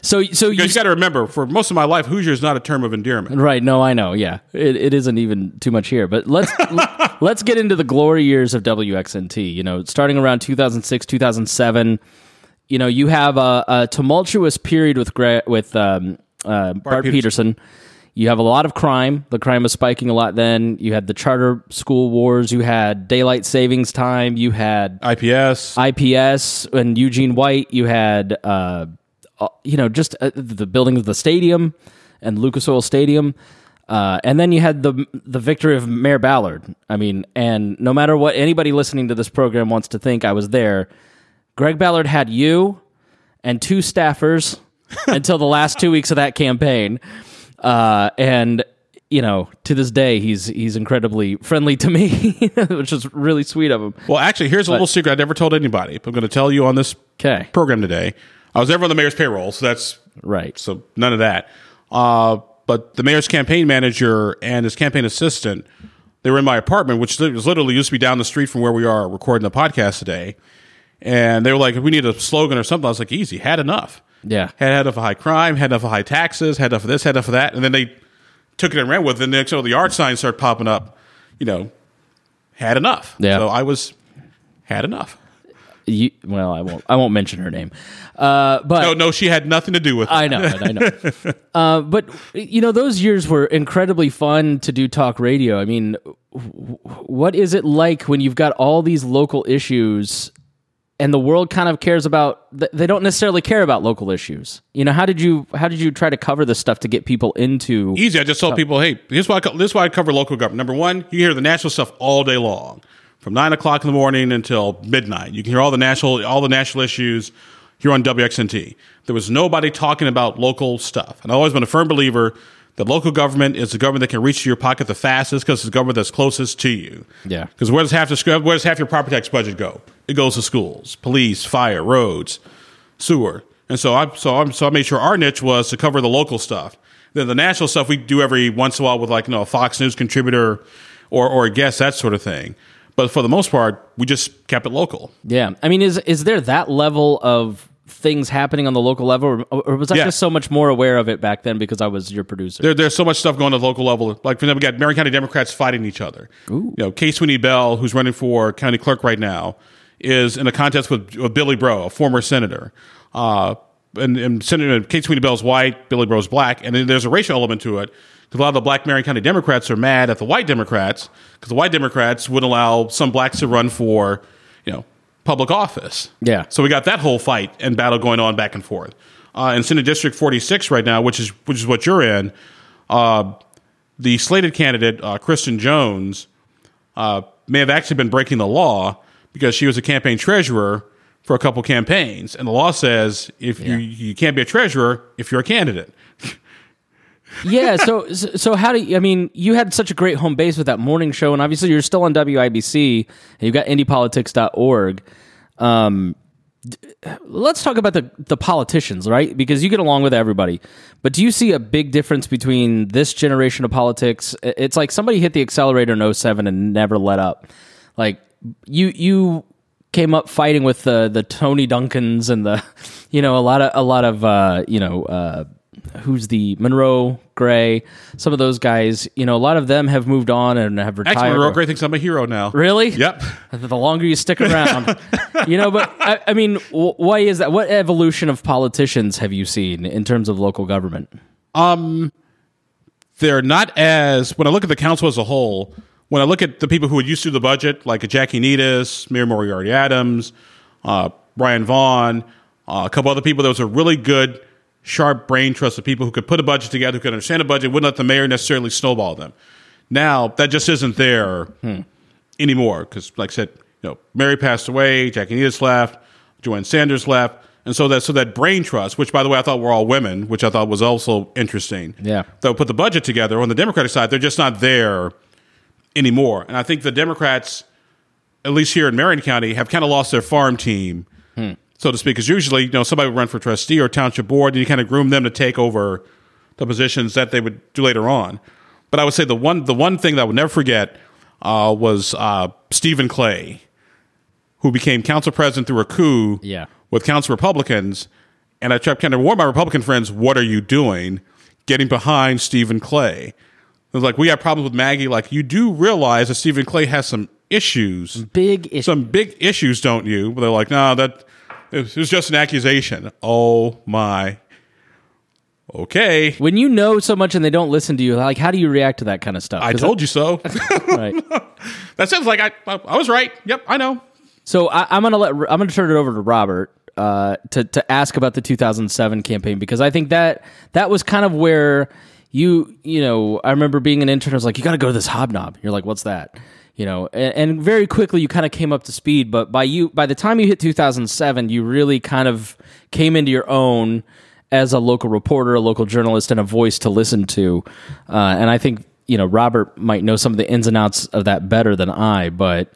Speaker 3: So, so you,
Speaker 2: You got to remember, for most of my life, Hoosier is not a term of endearment.
Speaker 3: right? No, I know. Yeah, it, it isn't even too much here. But let's let's get into the glory years of WXNT. You know, starting around 2006, 2007. You know, you have a, a tumultuous period with Gra- with um, uh, Bart,
Speaker 2: Peterson.
Speaker 3: Peterson. You have a lot of crime. The crime was spiking a lot then. You had the charter school wars. You had daylight savings time. You had
Speaker 2: IPS.
Speaker 3: IPS and Eugene White. You had, uh, uh, you know, just uh, the building of the stadium and Lucas Oil Stadium. Uh, and then you had the the victory of Mayor Ballard. I mean, and no matter what anybody listening to this program wants to think, I was there. Greg Ballard had you and two staffers until the last two weeks of that campaign, uh, and you know, to this day, he's he's incredibly friendly to me, which is really sweet of him.
Speaker 2: Well, actually, here's a little secret I never told anybody. But I'm going to tell you on this
Speaker 3: Okay,
Speaker 2: program today. I was never on the mayor's payroll, so that's
Speaker 3: right.
Speaker 2: so none of that. Uh, but the mayor's campaign manager and his campaign assistant, they were in my apartment, which was literally used to be down the street from where we are recording the podcast today. And they were like, if "We need a slogan or something." I was like, "Easy, had enough."
Speaker 3: Yeah.
Speaker 2: had had enough of high crime, had enough of high taxes, had enough of this, had enough of that, and then they took it and ran with it. And next, you know, the art signs started popping up. You know, had enough.
Speaker 3: Yeah.
Speaker 2: So I was had enough.
Speaker 3: You, well, I won't. I won't mention her name. Uh, but
Speaker 2: No, no, she had nothing to do with it.
Speaker 3: I know, I know. uh, but you know, those years were incredibly fun to do talk radio. I mean, what is it like when you've got all these local issues, and the world kind of cares about? They don't necessarily care about local issues. You know, how did you how did you try to cover this stuff to get people into?
Speaker 2: Easy. I just told people, hey, here's why I, this is why I cover local government. Number one, you hear the national stuff all day long, from nine o'clock in the morning until midnight. You can hear all the national all the national issues here on WXNT. There was nobody talking about local stuff, and I've always been a firm believer that local government is the government that can reach to your pocket the fastest because it's the government that's closest to you.
Speaker 3: Yeah.
Speaker 2: Because where does half the where does half your property tax budget go? It goes to schools, police, fire, roads, sewer. And so I so I'm so I made sure our niche was to cover the local stuff. Then the national stuff we do every once in a while with like you know a Fox News contributor or or a guest that sort of thing. But for the most part, we just kept it local.
Speaker 3: Yeah, I mean, is is there that level of things happening on the local level, or, or was I
Speaker 2: Yeah.
Speaker 3: just so much more aware of it back then because I was your producer?
Speaker 2: There, there's so much stuff going on at the local level. Like for example, we got Marion County Democrats fighting each other. You know, Kate Sweeney Bell, who's running for county clerk right now, is in a contest with, with Billie Breaux, a former senator. Uh, and, and Senator Kate Sweeney Bell's white, Billie Breaux's black, and then there's a racial element to it because a lot of the black Marion County Democrats are mad at the white Democrats because the white Democrats wouldn't allow some blacks to run for, you know, public office.
Speaker 3: Yeah.
Speaker 2: So we got that whole fight and battle going on back and forth. Uh, in Senate District 46 right now, which is which is what you're in, uh, the slated candidate uh, Kristen Jones uh, may have actually been breaking the law because she was a campaign treasurer for a couple campaigns, and the law says if you you can't be a treasurer if you're a candidate.
Speaker 3: Yeah. So so how do you, I mean? You had such a great home base with that morning show, and obviously you're still on WIBC, and you've got IndyPolitics.org. Um, let's talk about the the politicians, right? Because you get along with everybody, but do you see a big difference between this generation of politics? It's like somebody hit the accelerator in 07 and never let up. Like you you came up fighting with the the Tony Duncans and the you know a lot of a lot of uh, you know. Uh, who's the Monroe Gray? Some of those guys, you know, a lot of them have moved on and have retired.
Speaker 2: Actually, Monroe Gray thinks I'm a hero now.
Speaker 3: Really?
Speaker 2: Yep.
Speaker 3: The longer you stick around, you know. But I, I mean, why is that? What evolution of politicians have you seen in terms of local government?
Speaker 2: Um, they're not as when I look at the council as a whole. When I look at the people who would used to do the budget, like a Jackie Needus, Mary Moriarty Adams, uh, Ryan Vaughn, uh, a couple other people, there was a really good, sharp brain trust of people who could put a budget together, who could understand a budget, wouldn't let the mayor necessarily snowball them. Now that just isn't there hmm. anymore because, like I said, you know, Mary passed away, Jackie Needus left, Joanne Sanders left, and so that so that brain trust, which by the way I thought were all women, which I thought was also interesting.
Speaker 3: Yeah.
Speaker 2: that would put the budget together on the Democratic side, they're just not there anymore. And I think the Democrats, at least here in Marion County, have kind of lost their farm team, hmm. So to speak. Because usually, you know, somebody would run for trustee or township board, and you kind of groom them to take over the positions that they would do later on. But I would say the one the one thing that I would never forget uh, was uh, Stephen Clay, who became council president through a coup
Speaker 3: Yeah.
Speaker 2: with council Republicans. And I tried to kind of warn my Republican friends, what are you doing? Getting behind Stephen Clay. It was like, we have problems with Maggie. Like, you do realize that Stephen Clay has some issues,
Speaker 3: Big issue.
Speaker 2: some big issues, don't you? But they're like, no, that it was just an accusation. Oh my. Okay.
Speaker 3: when you know so much and they don't listen to you, like how do you react to that kind of stuff?
Speaker 2: I told you so.
Speaker 3: Right.
Speaker 2: that sounds like I, I, I was right. Yep, I know.
Speaker 3: So I, I'm gonna let I'm gonna turn it over to Robert uh, to to ask about the 2007 campaign because I think that that was kind of where you you know I remember being an intern. I was like, you got to go to this hobnob. You're like, what's that? You know, and, and very quickly you kind of came up to speed. But by you by the time you hit 2007, you really kind of came into your own as a local reporter, a local journalist, and a voice to listen to. Uh, and I think you know Robert might know some of the ins and outs of that better than I, but.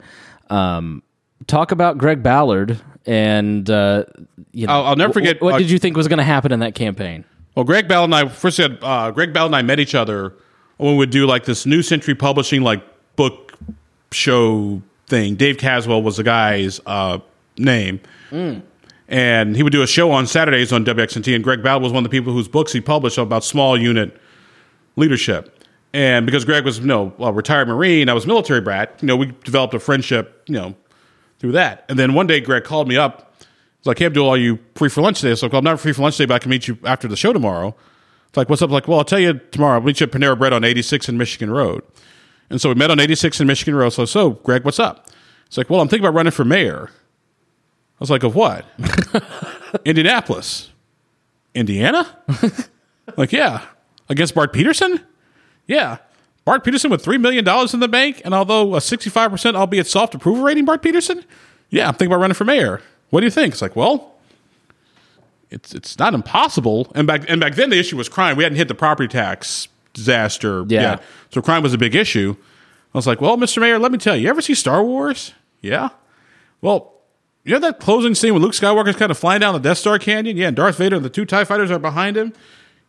Speaker 3: Um, talk about Greg Ballard and uh, you know
Speaker 2: I'll- I'll never forget,
Speaker 3: What
Speaker 2: uh,
Speaker 3: did you think was going to happen in that campaign?
Speaker 2: Well, Greg Ballard and I first said uh, Greg Ballard and I met each other when we would do like this New Century Publishing like book show thing. Dave Caswell was the guy's uh, name, and he would do a show on Saturdays on WXNT. And Greg Ballard was one of the people whose books he published about small unit leadership. And because Greg was you know a retired Marine, I was military brat. You know, we developed a friendship. You know, through that. And then one day, Greg called me up. He's like, "Hey, Abdul, are you free for lunch today?" So I'm not free for lunch today, but I can meet you after the show tomorrow. It's like, "What's up?" Like, well, I'll tell you tomorrow. I'll meet you at Panera Bread on 86 and Michigan Road. And so we met on 86 in Michigan Road. So, so Greg, what's up? It's like, well, I'm thinking about running for mayor. I was like, of what? Indianapolis, Indiana. like, yeah, against Bart Peterson. Yeah, Bart Peterson with three million dollars in the bank, and although a 65 percent, albeit soft approval rating, Bart Peterson. Yeah, I'm thinking about running for mayor. What do you think? It's like, well, it's it's not impossible. And back and back then, the issue was crime. We hadn't hit the property tax disaster
Speaker 3: Yeah.
Speaker 2: yet, so crime was a big issue. I was like, well, Mr. Mayor, let me tell you, you ever see Star Wars? Yeah. Well, you know that closing scene when Luke Skywalker's kind of flying down the Death Star Canyon? Yeah, and Darth Vader and the two TIE fighters are behind him?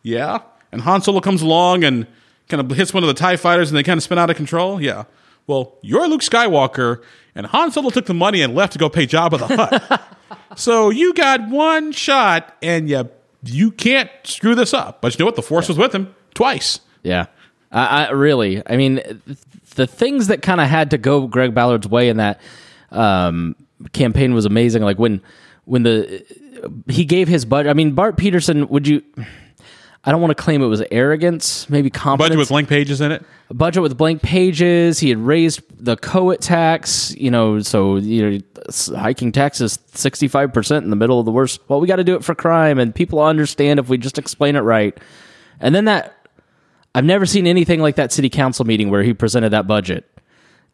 Speaker 2: Yeah. And Han Solo comes along and kind of hits one of the TIE fighters and they kind of spin out of control? Yeah. Well, you're Luke Skywalker, and Han Solo took the money and left to go pay Jabba the Hutt. so you got one shot and you, you can't screw this up. But you know what? The Force was with him twice.
Speaker 3: Yeah. I, I really, I mean, the things that kind of had to go Greg Ballard's way in that um, campaign was amazing. Like when, when the he gave his budget. I mean, Bart Peterson. Would you? I don't want to claim it was arrogance, maybe confidence.
Speaker 2: Budget with blank pages in it.
Speaker 3: a budget with blank pages. He had raised the COIT tax, you know, so you know, hiking taxes sixty five percent in the middle of the worst. Well, we got to do it for crime, and people understand if we just explain it right. And then that, I've never seen anything like that city council meeting where he presented that budget.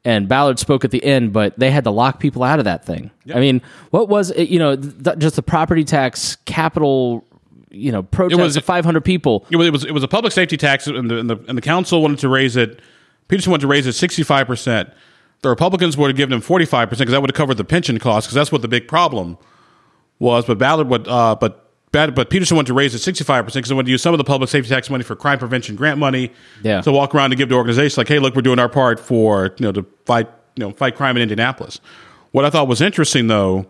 Speaker 3: And Ballard spoke at the end, but they had to lock people out of that thing. I mean, what was it? You know, th- just the property tax capital, you know, protest it
Speaker 2: was-
Speaker 3: of five hundred people.
Speaker 2: It was, it was it was a public safety tax, and the, and the and the council wanted to raise it. Peterson wanted to raise it sixty five percent. The Republicans would have given him forty five percent because that would have covered the pension costs because that's what the big problem was. But Ballard would, uh, but Bad- but Peterson wanted to raise it sixty five percent because they wanted to use some of the public safety tax money for crime prevention grant money.
Speaker 3: Yeah.
Speaker 2: To walk around and give to organizations like, hey, look, we're doing our part for you know to fight you know fight crime in Indianapolis. What I thought was interesting though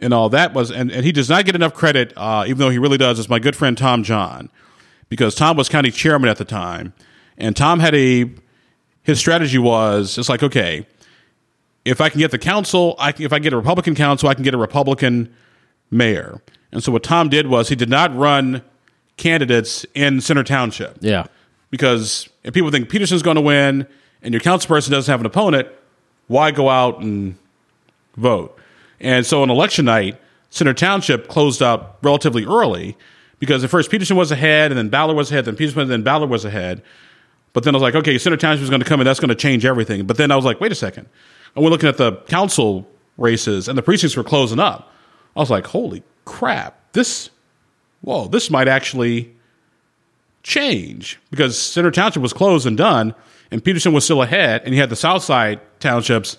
Speaker 2: and all that was, and, and he does not get enough credit, uh, even though he really does, is my good friend Tom John, because Tom was county chairman at the time, and Tom had a his strategy was it's like okay, if I can get the council, I can, if I get a Republican council, I can get a Republican mayor, and so what Tom did was he did not run candidates in Center Township
Speaker 3: Yeah.
Speaker 2: because if people think Peterson's going to win and your councilperson doesn't have an opponent, why go out and vote? And so on election night, Center Township closed out relatively early because at first Peterson was ahead and then Ballard was ahead, then Peterson, and then Ballard was ahead. But then I was like, okay, Center Township is going to come in, that's going to change everything. But then I was like, wait a second. And we're looking at the council races and the precincts were closing up. I was like, holy crap, this, whoa, this might actually change because Center Township was closed and done, and Peterson was still ahead, and you had the South Side townships.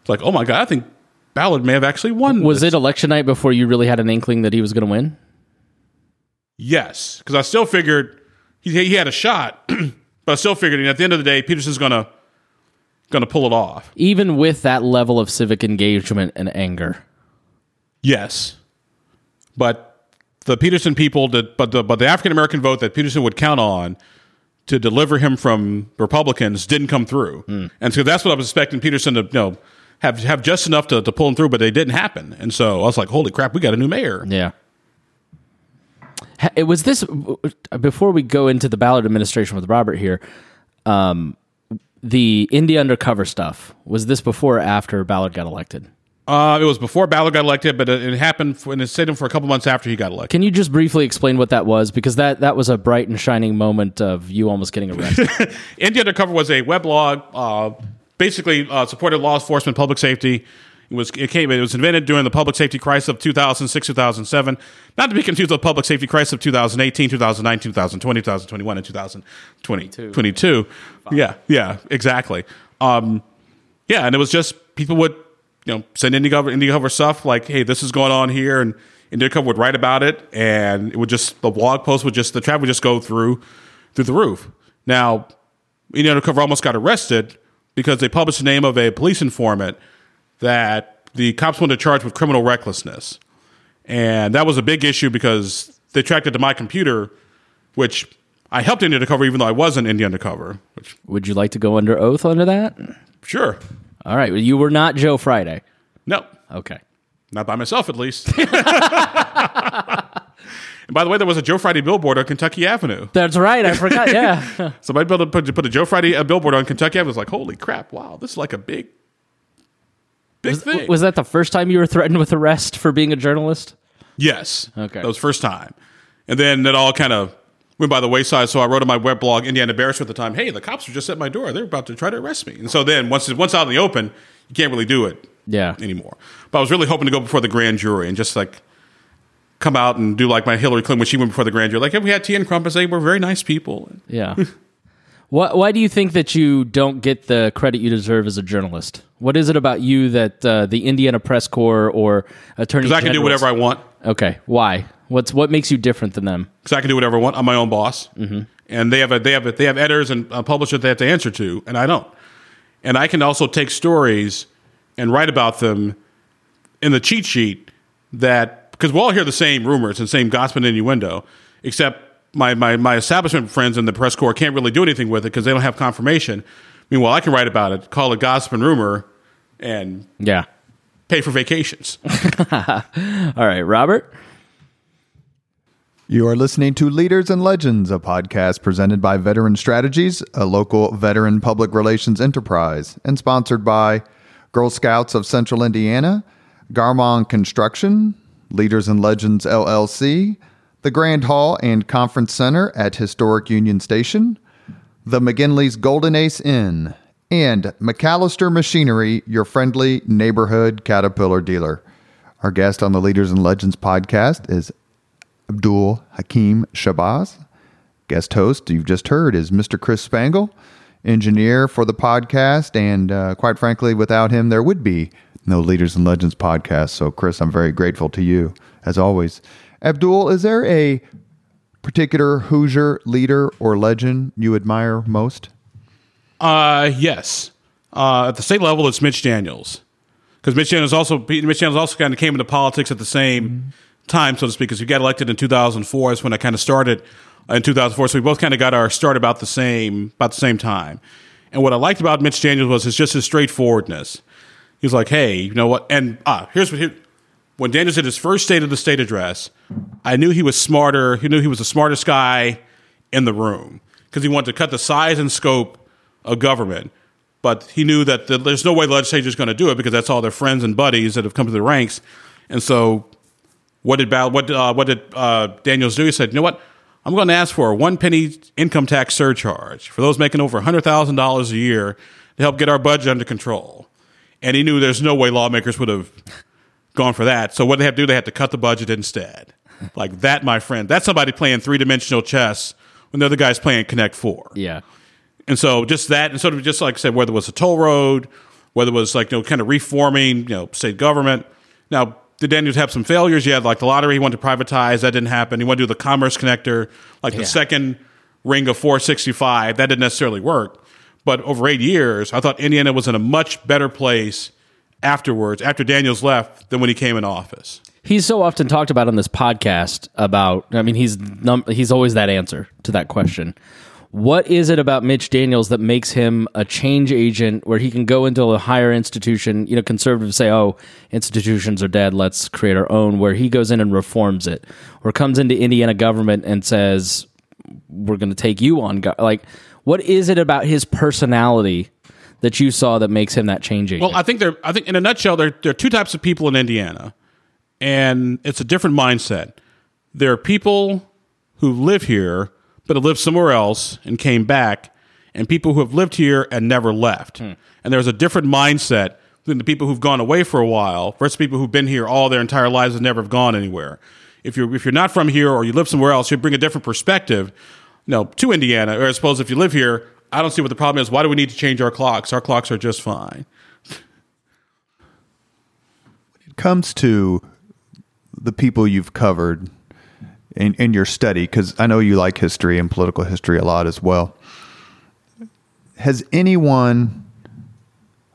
Speaker 2: It's like, oh my god, I think Ballard may have actually won.
Speaker 3: Was
Speaker 2: this.
Speaker 3: it election night before you really had an inkling that he was going to win?
Speaker 2: Yes, because I still figured he, he had a shot, but I still figured at the end of the day, Peterson's gonna gonna pull it off.
Speaker 3: Even with that level of civic engagement and anger.
Speaker 2: Yes, but the Peterson people did, but the but the African American vote that Peterson would count on to deliver him from Republicans didn't come through, and so that's what I was expecting Peterson to you know have have just enough to, to pull him through, but they didn't happen, and so I was like, holy crap, we got a new mayor.
Speaker 3: Yeah. It was this before we go into the Ballard administration with Robert here. Um, the Indy Undercover stuff was this before or after Ballard got elected?
Speaker 2: Uh, it was before Ballard got elected, but it, it happened for, and it stayed him for a couple months after he got elected.
Speaker 3: Can you just briefly explain what that was? Because that that was a bright and shining moment of you almost getting arrested.
Speaker 2: Indy Undercover was a weblog, uh, basically uh, supported law enforcement, public safety. It was it came it was invented during the public safety crisis of 2006 2007, not to be confused with the public safety crisis of 2018 2019 2020 2021 and 2022. Yeah, yeah, exactly. Um, yeah, and it was just people would you know send Indy Undercover Indiegover stuff like, hey, this is going on here, and Indy Undercover would write about it, and it would just the blog post would just the traffic would just go through through the roof. Now, Indy Undercover almost got arrested because they published the name of a police informant that the cops wanted to charge with criminal recklessness, and that was a big issue because they tracked it to my computer, which I helped Indy Undercover even though I wasn't Indy Undercover. Which
Speaker 3: Would you like to go under oath under that?
Speaker 2: sure,
Speaker 3: All right, you were not Joe Friday.
Speaker 2: no,
Speaker 3: Okay.
Speaker 2: Not by myself, at least. and by the way, there was a Joe Friday billboard on Kentucky Avenue.
Speaker 3: That's right. I forgot. Yeah.
Speaker 2: Somebody built a, put, put a Joe Friday uh, billboard on Kentucky Avenue. It was like, holy crap! Wow, this is like a big, big thing.
Speaker 3: was that the first time you were threatened with arrest for being a journalist?
Speaker 2: yes.
Speaker 3: Okay.
Speaker 2: That was first time, and then it all kind of went by the wayside. So I wrote on my web blog, Indiana Bears, at the time. Hey, the cops were just at my door. They're about to try to arrest me. And so then once once out in the open, you can't really do it
Speaker 3: Yeah.
Speaker 2: anymore. But I was really hoping to go before the grand jury and just like come out and do like my Hillary Clinton when she went before the grand jury. Like, if we had T and Crumpets, they were very nice people.
Speaker 3: Yeah. why, why do you think that you don't get the credit you deserve as a journalist? What is it about you that uh, the Indiana Press Corps or Attorney
Speaker 2: Because I can do whatever I want.
Speaker 3: Okay. Why? What's what makes you different than them?
Speaker 2: because I can do whatever I want. I'm my own boss, mm-hmm. and they have a, they have a, they have editors and uh, publishers they have to answer to, and I don't. And I can also take stories and write about them in the cheat sheet that because we all hear the same rumors and same gossip and innuendo, except my, my my establishment friends in the press corps can't really do anything with it because they don't have confirmation. Meanwhile, I can write about it, call it gossip and rumor, and
Speaker 3: Yeah.
Speaker 2: pay for vacations.
Speaker 3: All right, Robert.
Speaker 1: You are listening to Leaders and Legends, a podcast presented by Veteran Strategies, a local veteran public relations enterprise, and sponsored by Girl Scouts of Central Indiana, Garmong Construction, Leaders and Legends LLC, the Grand Hall and Conference Center at Historic Union Station, the McGinley's Golden Ace Inn, and MacAllister Machinery, your friendly neighborhood Caterpillar dealer. Our guest on the Leaders and Legends podcast is Abdul Hakim Shabazz. Guest host you've just heard is Mr. Chris Spangle, engineer for the podcast, and uh, quite frankly, without him, there would be no Leaders and Legends podcast. So, Chris, I'm very grateful to you as always. Abdul, is there a particular Hoosier leader or legend you admire most?
Speaker 2: Uh, yes. Uh, at the state level, it's Mitch Daniels because Mitch Daniels also Mitch Daniels also kind of came into politics at the same time, so to speak. Because he got elected in 2004. That's when I kind of started uh, in 2004. So we both kind of got our start about the same about the same time. And what I liked about Mitch Daniels was his just his straightforwardness. He was like, "Hey, you know what?" And ah, here's what he. When Daniels did his first State of the State address, I knew he was smarter. He knew he was the smartest guy in the room because he wanted to cut the size and scope of government. But he knew that the, there's no way the legislature is going to do it because that's all their friends and buddies that have come to the ranks. And so, what did Bal- what uh, what did uh, Daniels do? He said, "You know what? I'm going to ask for a one penny income tax surcharge for those making over hundred thousand dollars a year to help get our budget under control." And he knew there's no way lawmakers would have gone for that. So what they have to do? They have to cut the budget instead. Like that, my friend. That's somebody playing three dimensional chess when the other guy's playing Connect Four.
Speaker 3: Yeah.
Speaker 2: And so just that, and sort of just like I said, whether it was a toll road, whether it was like, you know, kind of reforming, you know, state government. Now, did Daniels have some failures? Yeah, like the lottery he wanted to privatize, that didn't happen. He wanted to do the commerce connector, like
Speaker 3: Yeah.
Speaker 2: the second ring of 465, that didn't necessarily work. But over eight years, I thought Indiana was in a much better place afterwards, after Daniels left, than when he came in office.
Speaker 3: He's so often talked about on this podcast about. I mean, he's num- he's always that answer to that question. What is it about Mitch Daniels that makes him a change agent where he can go into a higher institution? You know, conservatives say, "Oh, institutions are dead. Let's create our own." Where he goes in and reforms it, or comes into Indiana government and says, "We're going to take you on." Like, what is it about his personality that you saw that makes him that change agent?
Speaker 2: Well, I think there. I think in a nutshell, there there are two types of people in Indiana, and it's a different mindset. There are people who live here but have lived somewhere else and came back, and people who have lived here and never left. Hmm. And there's a different mindset than the people who've gone away for a while versus people who've been here all their entire lives and never have gone anywhere. If you're if you're not from here or you live somewhere else, you bring a different perspective, you know, to Indiana. Or I suppose if you live here, I don't see what the problem is. Why do we need to change our clocks? Our clocks are just fine.
Speaker 1: When it comes to the people you've covered in, in your study, because I know you like history and political history a lot as well, has anyone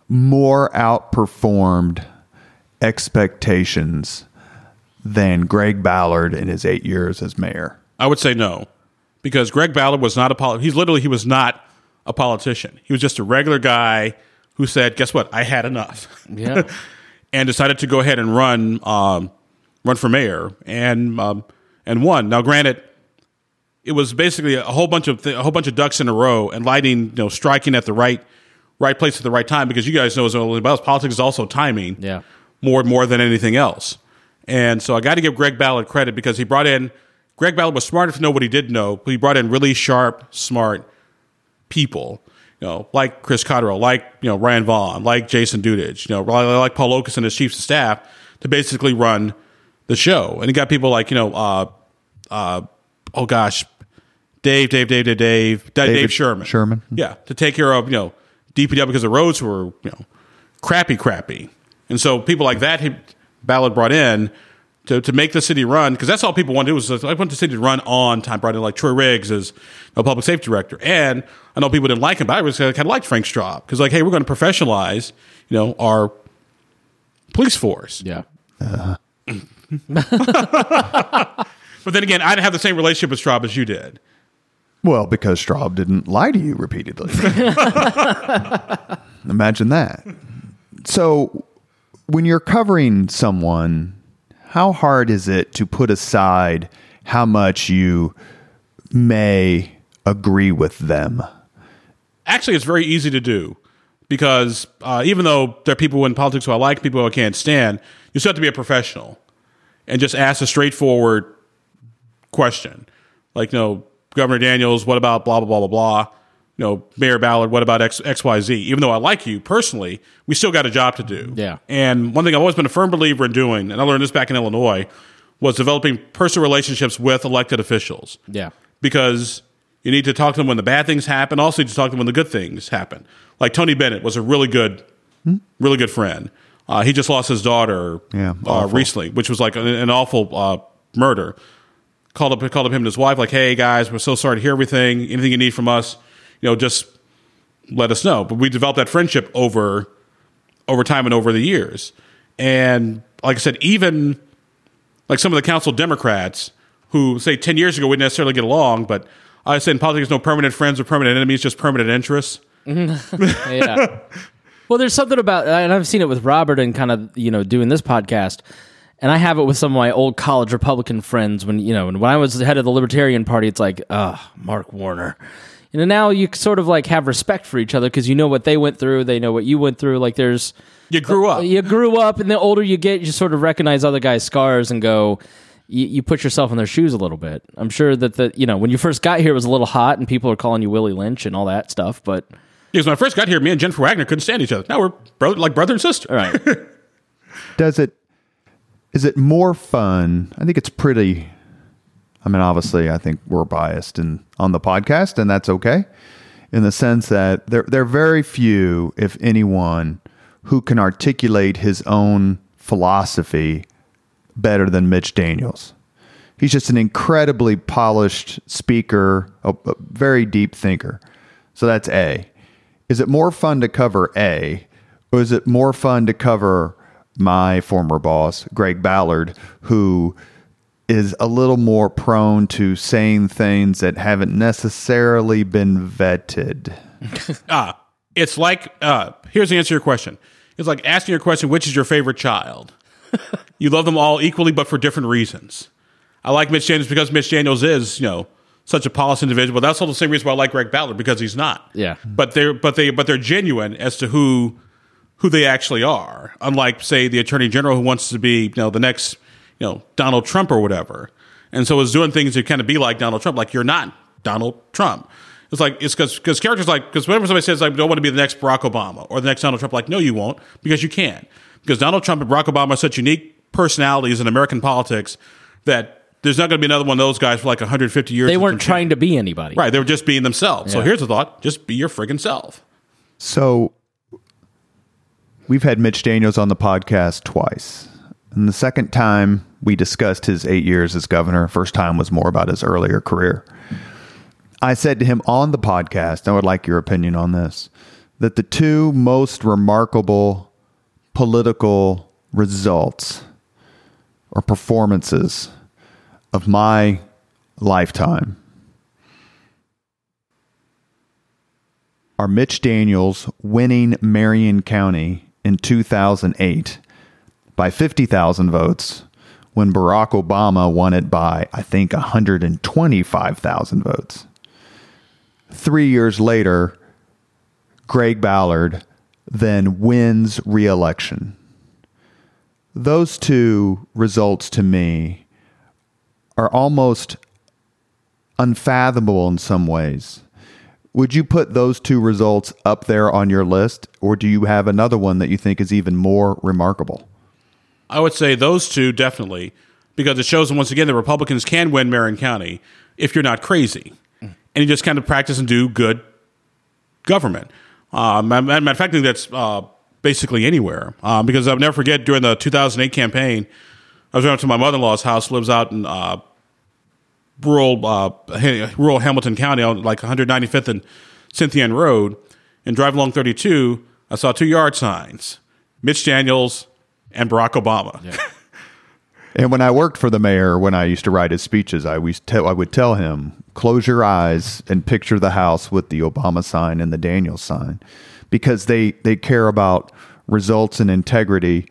Speaker 1: more outperformed expectations than Greg Ballard in his eight years as mayor?
Speaker 2: I would say no, because Greg Ballard was not a poli- he's literally he was not a politician. He was just a regular guy who said, "Guess what? I had enough."
Speaker 3: yeah.
Speaker 2: and decided to go ahead and run um, run for mayor and um, and won. Now, granted, it was basically a whole bunch of th- a whole bunch of ducks in a row and lighting, you know, striking at the right right place at the right time because you guys know as well as politics is also timing.
Speaker 3: Yeah.
Speaker 2: More more than anything else. And so I got to give Greg Ballard credit because he brought in Greg Ballard was smart enough to know what he did know. But he brought in really sharp, smart people. You know, like Chris Cotterill, like you know Ryan Vaughn, like Jason Dudich, you know, like Paul Okeson and his chiefs of staff to basically run the show. And he got people like you know, uh, uh, oh gosh, Dave, Dave, Dave, Dave, Dave, Dave, Sherman,
Speaker 1: Sherman.
Speaker 2: yeah, to take care of you know DPW because the roads were you know crappy, crappy, and so people like that he, Ballard brought in to, to make the city run because that's all people want to do is I want the city to run on time. Brought in like Troy Riggs as a public safety director, and I know people didn't like him, but I was kind of liked Frank Straub because like, hey, we're going to professionalize you know our police force.
Speaker 3: Yeah. Uh-huh.
Speaker 2: But then again, I didn't have the same relationship with Straub as you did.
Speaker 1: Well, because Straub didn't lie to you repeatedly. Imagine that. So, when you're covering someone, how hard is it to put aside how much you may agree with them?
Speaker 2: actually it's very easy to do because uh, even though there are people in politics who I like, people who I can't stand, you still have to be a professional and just ask a straightforward question, like you know, Governor Daniels, what about blah blah blah blah blah. You know, Mayor Ballard, what about X, XYZ? Even though I like you personally, we still got a job to do.
Speaker 3: Yeah.
Speaker 2: And one thing I've always been a firm believer in doing, and I learned this back in Illinois, was developing personal relationships with elected officials
Speaker 3: Yeah.
Speaker 2: because you need to talk to them when the bad things happen. Also, you need to talk to them when the good things happen. Like Tony Bennett was a really good, really good friend. Uh, he just lost his daughter
Speaker 1: Yeah,
Speaker 2: uh, recently, which was like an, an awful uh, murder. Called up, called up him and his wife, like, "Hey guys, we're so sorry to hear everything. Anything you need from us, you know, just let us know." But we developed that friendship over over time and over the years. And like I said, even like some of the council Democrats who say 10 years ago we didn't necessarily get along, but I said in politics, no permanent friends or permanent enemies, just permanent interests.
Speaker 3: yeah. Well, there's something about, and I've seen it with Robert and kind of, you know, doing this podcast. And I have it with some of my old college Republican friends when, you know, and when I was the head of the Libertarian Party, it's like, uh, Mark Warner. You know, now you sort of like have respect for each other because you know what they went through, they know what you went through. Like there's,
Speaker 2: You grew up.
Speaker 3: you grew up, and the older you get, you sort of recognize other guys' scars and go, you, you put yourself in their shoes a little bit. I'm sure that the, you know, when you first got here, it was a little hot and people are calling you Willie Lynch and all that stuff, but
Speaker 2: Because when I first got here, me and Jennifer Wagner couldn't stand each other. Now we're brother, like brother and sister.
Speaker 3: all right.
Speaker 1: Does it is it more fun? I think it's pretty I mean obviously I think we're biased in on the podcast and that's okay in the sense that there there are very few if anyone who can articulate his own philosophy better than Mitch Daniels. He's just an incredibly polished speaker, a, a very deep thinker. So that's A. Is it more fun to cover A, or is it more fun to cover my former boss, Greg Ballard, who is a little more prone to saying things that haven't necessarily been vetted?
Speaker 2: Ah, it's like uh, here's the answer to your question. It's like asking your question, which is your favorite child? you love them all equally, but for different reasons. I like Mitch Daniels because Mitch Daniels is, you know, such a polished individual. That's also the same reason why I like Greg Ballard because he's not.
Speaker 3: Yeah.
Speaker 2: But they're but they but they're genuine as to who who they actually are. Unlike, say, the Attorney General who wants to be, you know, the next, you know, Donald Trump or whatever, and so is doing things to kind of be like Donald Trump. Like you're not Donald Trump. It's like it's because because characters like because whenever somebody says I don't want to be the next Barack Obama or the next Donald Trump, like no, you won't because you can't because Donald Trump and Barack Obama are such unique personalities in American politics that there's not going to be another one of those guys for like 150 years.
Speaker 3: They weren't trying to be anybody.
Speaker 2: Right, they were just being themselves. So here's the thought: just be your friggin' self.
Speaker 1: So we've had Mitch Daniels on the podcast twice. And the second time we discussed his eight years as governor, first time was more about his earlier career. I said to him on the podcast, I would like your opinion on this, that the two most remarkable political results or performances of my lifetime are Mitch Daniels winning Marion County in 2008 by 50,000 votes when Barack Obama won it by, I think, 125,000 votes. Three years later, Greg Ballard then wins re election. Those two results to me are almost unfathomable in some ways. Would you put those two results up there on your list, or do you have another one that you think is even more remarkable?
Speaker 2: I would say those two definitely, because it shows once again that Republicans can win Marion County if you're not crazy and you just kind of practice and do good government. Um, matter of fact, I think that's uh, basically anywhere. Um, because I'll never forget during the 2008 campaign, I was going to my mother in law's house, lives out in uh, rural uh, rural Hamilton County, on like 195th and Cyntheanne Road, and drive along 32. I saw two yard signs: Mitch Daniels and Barack Obama. Yeah.
Speaker 1: and when I worked for the mayor, when I used to write his speeches, I always tell, I would tell him, close your eyes and picture the house with the Obama sign and the Daniels sign, because they they care about results and integrity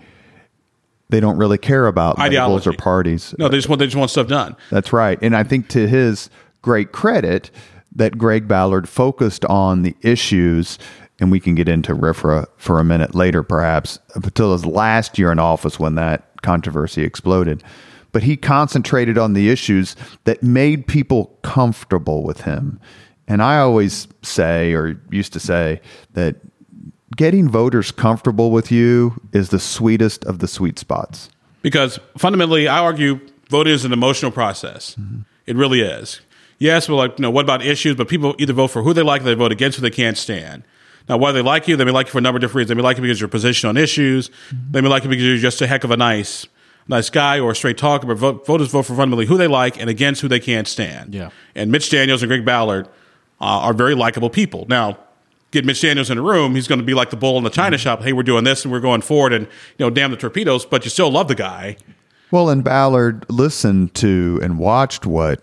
Speaker 1: they don't really care about
Speaker 2: Ideology.
Speaker 1: labels or parties.
Speaker 2: No, they just want they just want stuff done.
Speaker 1: That's right. And I think to his great credit that Greg Ballard focused on the issues and we can get into RFRA for a minute later perhaps until his last year in office when that controversy exploded. But he concentrated on the issues that made people comfortable with him. And I always say, or used to say, that getting voters comfortable with you is the sweetest of the sweet spots.
Speaker 2: Because fundamentally, I argue voting is an emotional process. Mm-hmm. It really is. Yes, well, like, you know, what about issues? But people either vote for who they like or they vote against who they can't stand. Now, why they like you, they may like you for a number of different reasons. They may like you because your position on issues. Mm-hmm. They may like you because you're just a heck of a nice, nice guy or a straight talker. But vote, voters vote for fundamentally who they like and against who they can't stand.
Speaker 3: Yeah.
Speaker 2: And Mitch Daniels and Greg Ballard uh, are very likable people. Now, get Mitch Daniels in a room, he's going to be like the bull in the china shop. Hey, we're doing this and we're going forward, and you know, damn the torpedoes. But you still love the guy.
Speaker 1: Well, and Ballard listened to and watched what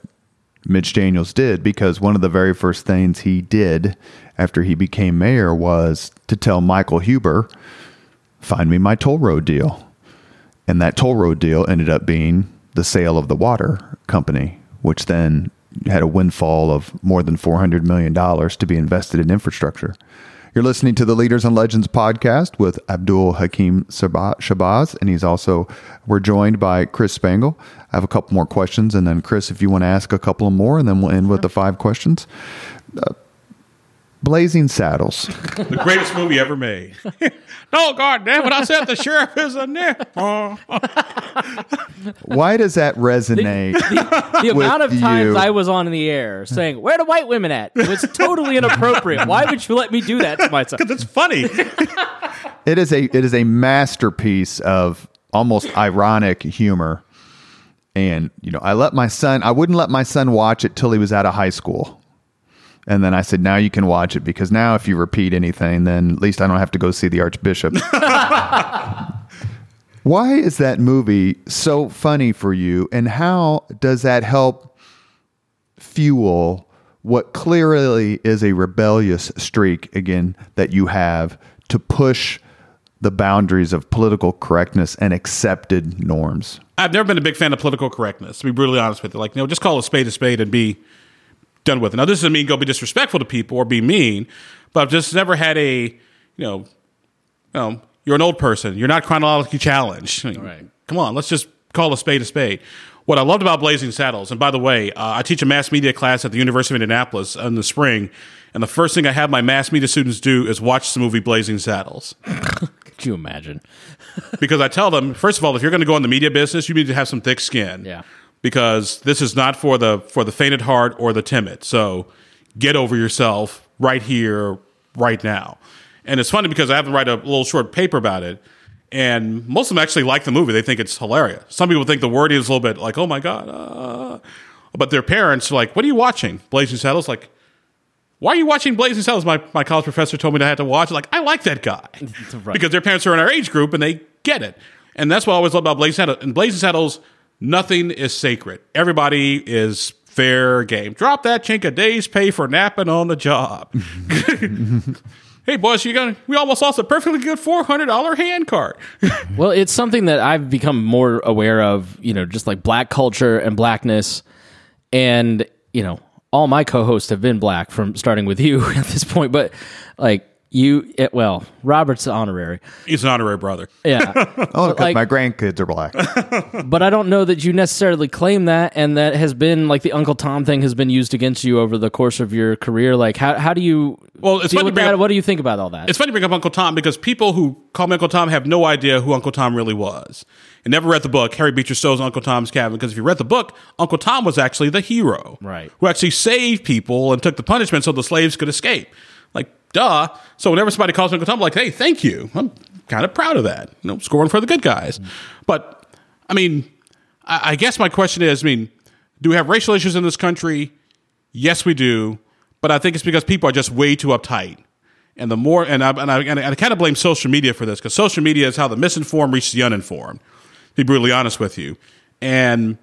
Speaker 1: Mitch Daniels did because one of the very first things he did after he became mayor was to tell Michael Huber, "Find me my toll road deal," and that toll road deal ended up being the sale of the water company, which then had a windfall of more than $400 million to be invested in infrastructure. You're listening to the Leaders and Legends podcast with Abdul Hakim Shabazz, and he's also, we're joined by Chris Spangle. I have a couple more questions, and then, Chris, if you want to ask a couple more, and then we'll end with the five questions. Uh, Blazing Saddles.
Speaker 2: the greatest movie ever made. no, God damn it, I said the sheriff is a nipper.
Speaker 1: Why does that resonate?
Speaker 3: The, the, the amount of times I was on the air saying, Where are the white women at? It was totally inappropriate. Why would you let me do that to myself?
Speaker 2: Because it's funny.
Speaker 1: it is a it is a masterpiece of almost ironic humor. And, you know, I let my son I wouldn't let my son watch it till he was out of high school and then I said, now you can watch it because now if you repeat anything, then at least I don't have to go see the Archbishop. Why is that movie so funny for you? And how does that help fuel what clearly is a rebellious streak, again, that you have to push the boundaries of political correctness and accepted norms?
Speaker 2: I've never been a big fan of political correctness, to be brutally honest with you. Like, you know, just call a spade a spade and be done with it. Now, this doesn't mean go be disrespectful to people or be mean, but I've just never had a, you know, you know, you're an old person. You're not chronologically challenged.
Speaker 3: right.
Speaker 2: Come on, let's just call a spade a spade. What I loved about Blazing Saddles, and by the way, uh, I teach a mass media class at the University of Indianapolis in the spring, and the first thing I have my mass media students do is watch the movie Blazing Saddles.
Speaker 3: Could you imagine?
Speaker 2: because I tell them, first of all, if you're going to go in the media business, you need to have some thick skin.
Speaker 3: Yeah
Speaker 2: because this is not for the for the faint at heart or the timid. So get over yourself right here, right now. And it's funny because I have to write a little short paper about it. And most of them actually like the movie. They think it's hilarious. Some people think the word is a little bit like, oh my God. Uh. But their parents are like, what are you watching? Blazing Saddles? Like, why are you watching Blazing Saddles? My, my college professor told me I had to watch. Like, I like that guy. right. Because their parents are in our age group and they get it. And that's what I always love about Blazing Saddles. And Blazing Saddles – Nothing is sacred. Everybody is fair game. Drop that chink of days pay for napping on the job. Hey, boys, you got we almost lost a perfectly good four hundred dollar hand cart.
Speaker 3: Well, it's something that I've become more aware of, you know, just like black culture and blackness. And, you know, all my co hosts have been black from starting with you at this point. But, like, you, it, well, Robert's honorary.
Speaker 2: He's an honorary brother.
Speaker 3: Yeah.
Speaker 1: Oh, because
Speaker 3: like-
Speaker 1: my grandkids are black.
Speaker 3: but I don't know that you necessarily claim that. And that has been, like, the Uncle Tom thing has been used against you over the course of your career. Like, how, how do you
Speaker 2: Well, it's funny bring
Speaker 3: that?
Speaker 2: up-
Speaker 3: what do you think about all that?
Speaker 2: It's funny to bring up Uncle Tom because people who call me Uncle Tom have no idea who Uncle Tom really was. And never read the book, Harriet Beecher Stowe's Uncle Tom's Cabin, because if you read the book, Uncle Tom was actually the hero.
Speaker 3: Right.
Speaker 2: Who actually saved people and took the punishment so the slaves could escape. Like, duh. So whenever somebody calls me Uncle Tom, I'm like, hey, thank you. I'm kind of proud of that. You know, scoring for the good guys. But, I mean, I, I guess my question is, I mean, do we have racial issues in this country? Yes, we do. But I think it's because people are just way too uptight. And the more, and I, and I, and I kind of blame social media for this because social media is how the misinformed reach the uninformed. To be brutally honest with you. And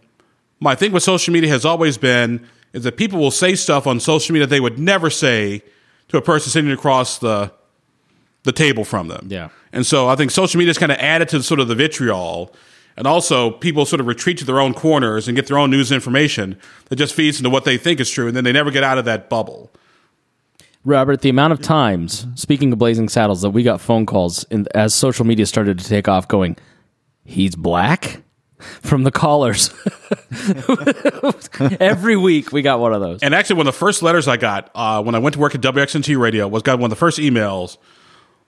Speaker 2: my thing with social media has always been is that people will say stuff on social media they would never say to a person sitting across the the table from them.
Speaker 3: Yeah.
Speaker 2: And so I think social media is kind of added to sort of the vitriol. And also, people sort of retreat to their own corners and get their own news information that just feeds into what they think is true, and then they never get out of that bubble.
Speaker 3: Robert, the amount of times, speaking of Blazing Saddles, that we got phone calls in, as social media started to take off going, he's black? From the callers. Every week we got one of those.
Speaker 2: And actually, one of the first letters I got uh, when I went to work at WXNT Radio was got one of the first emails.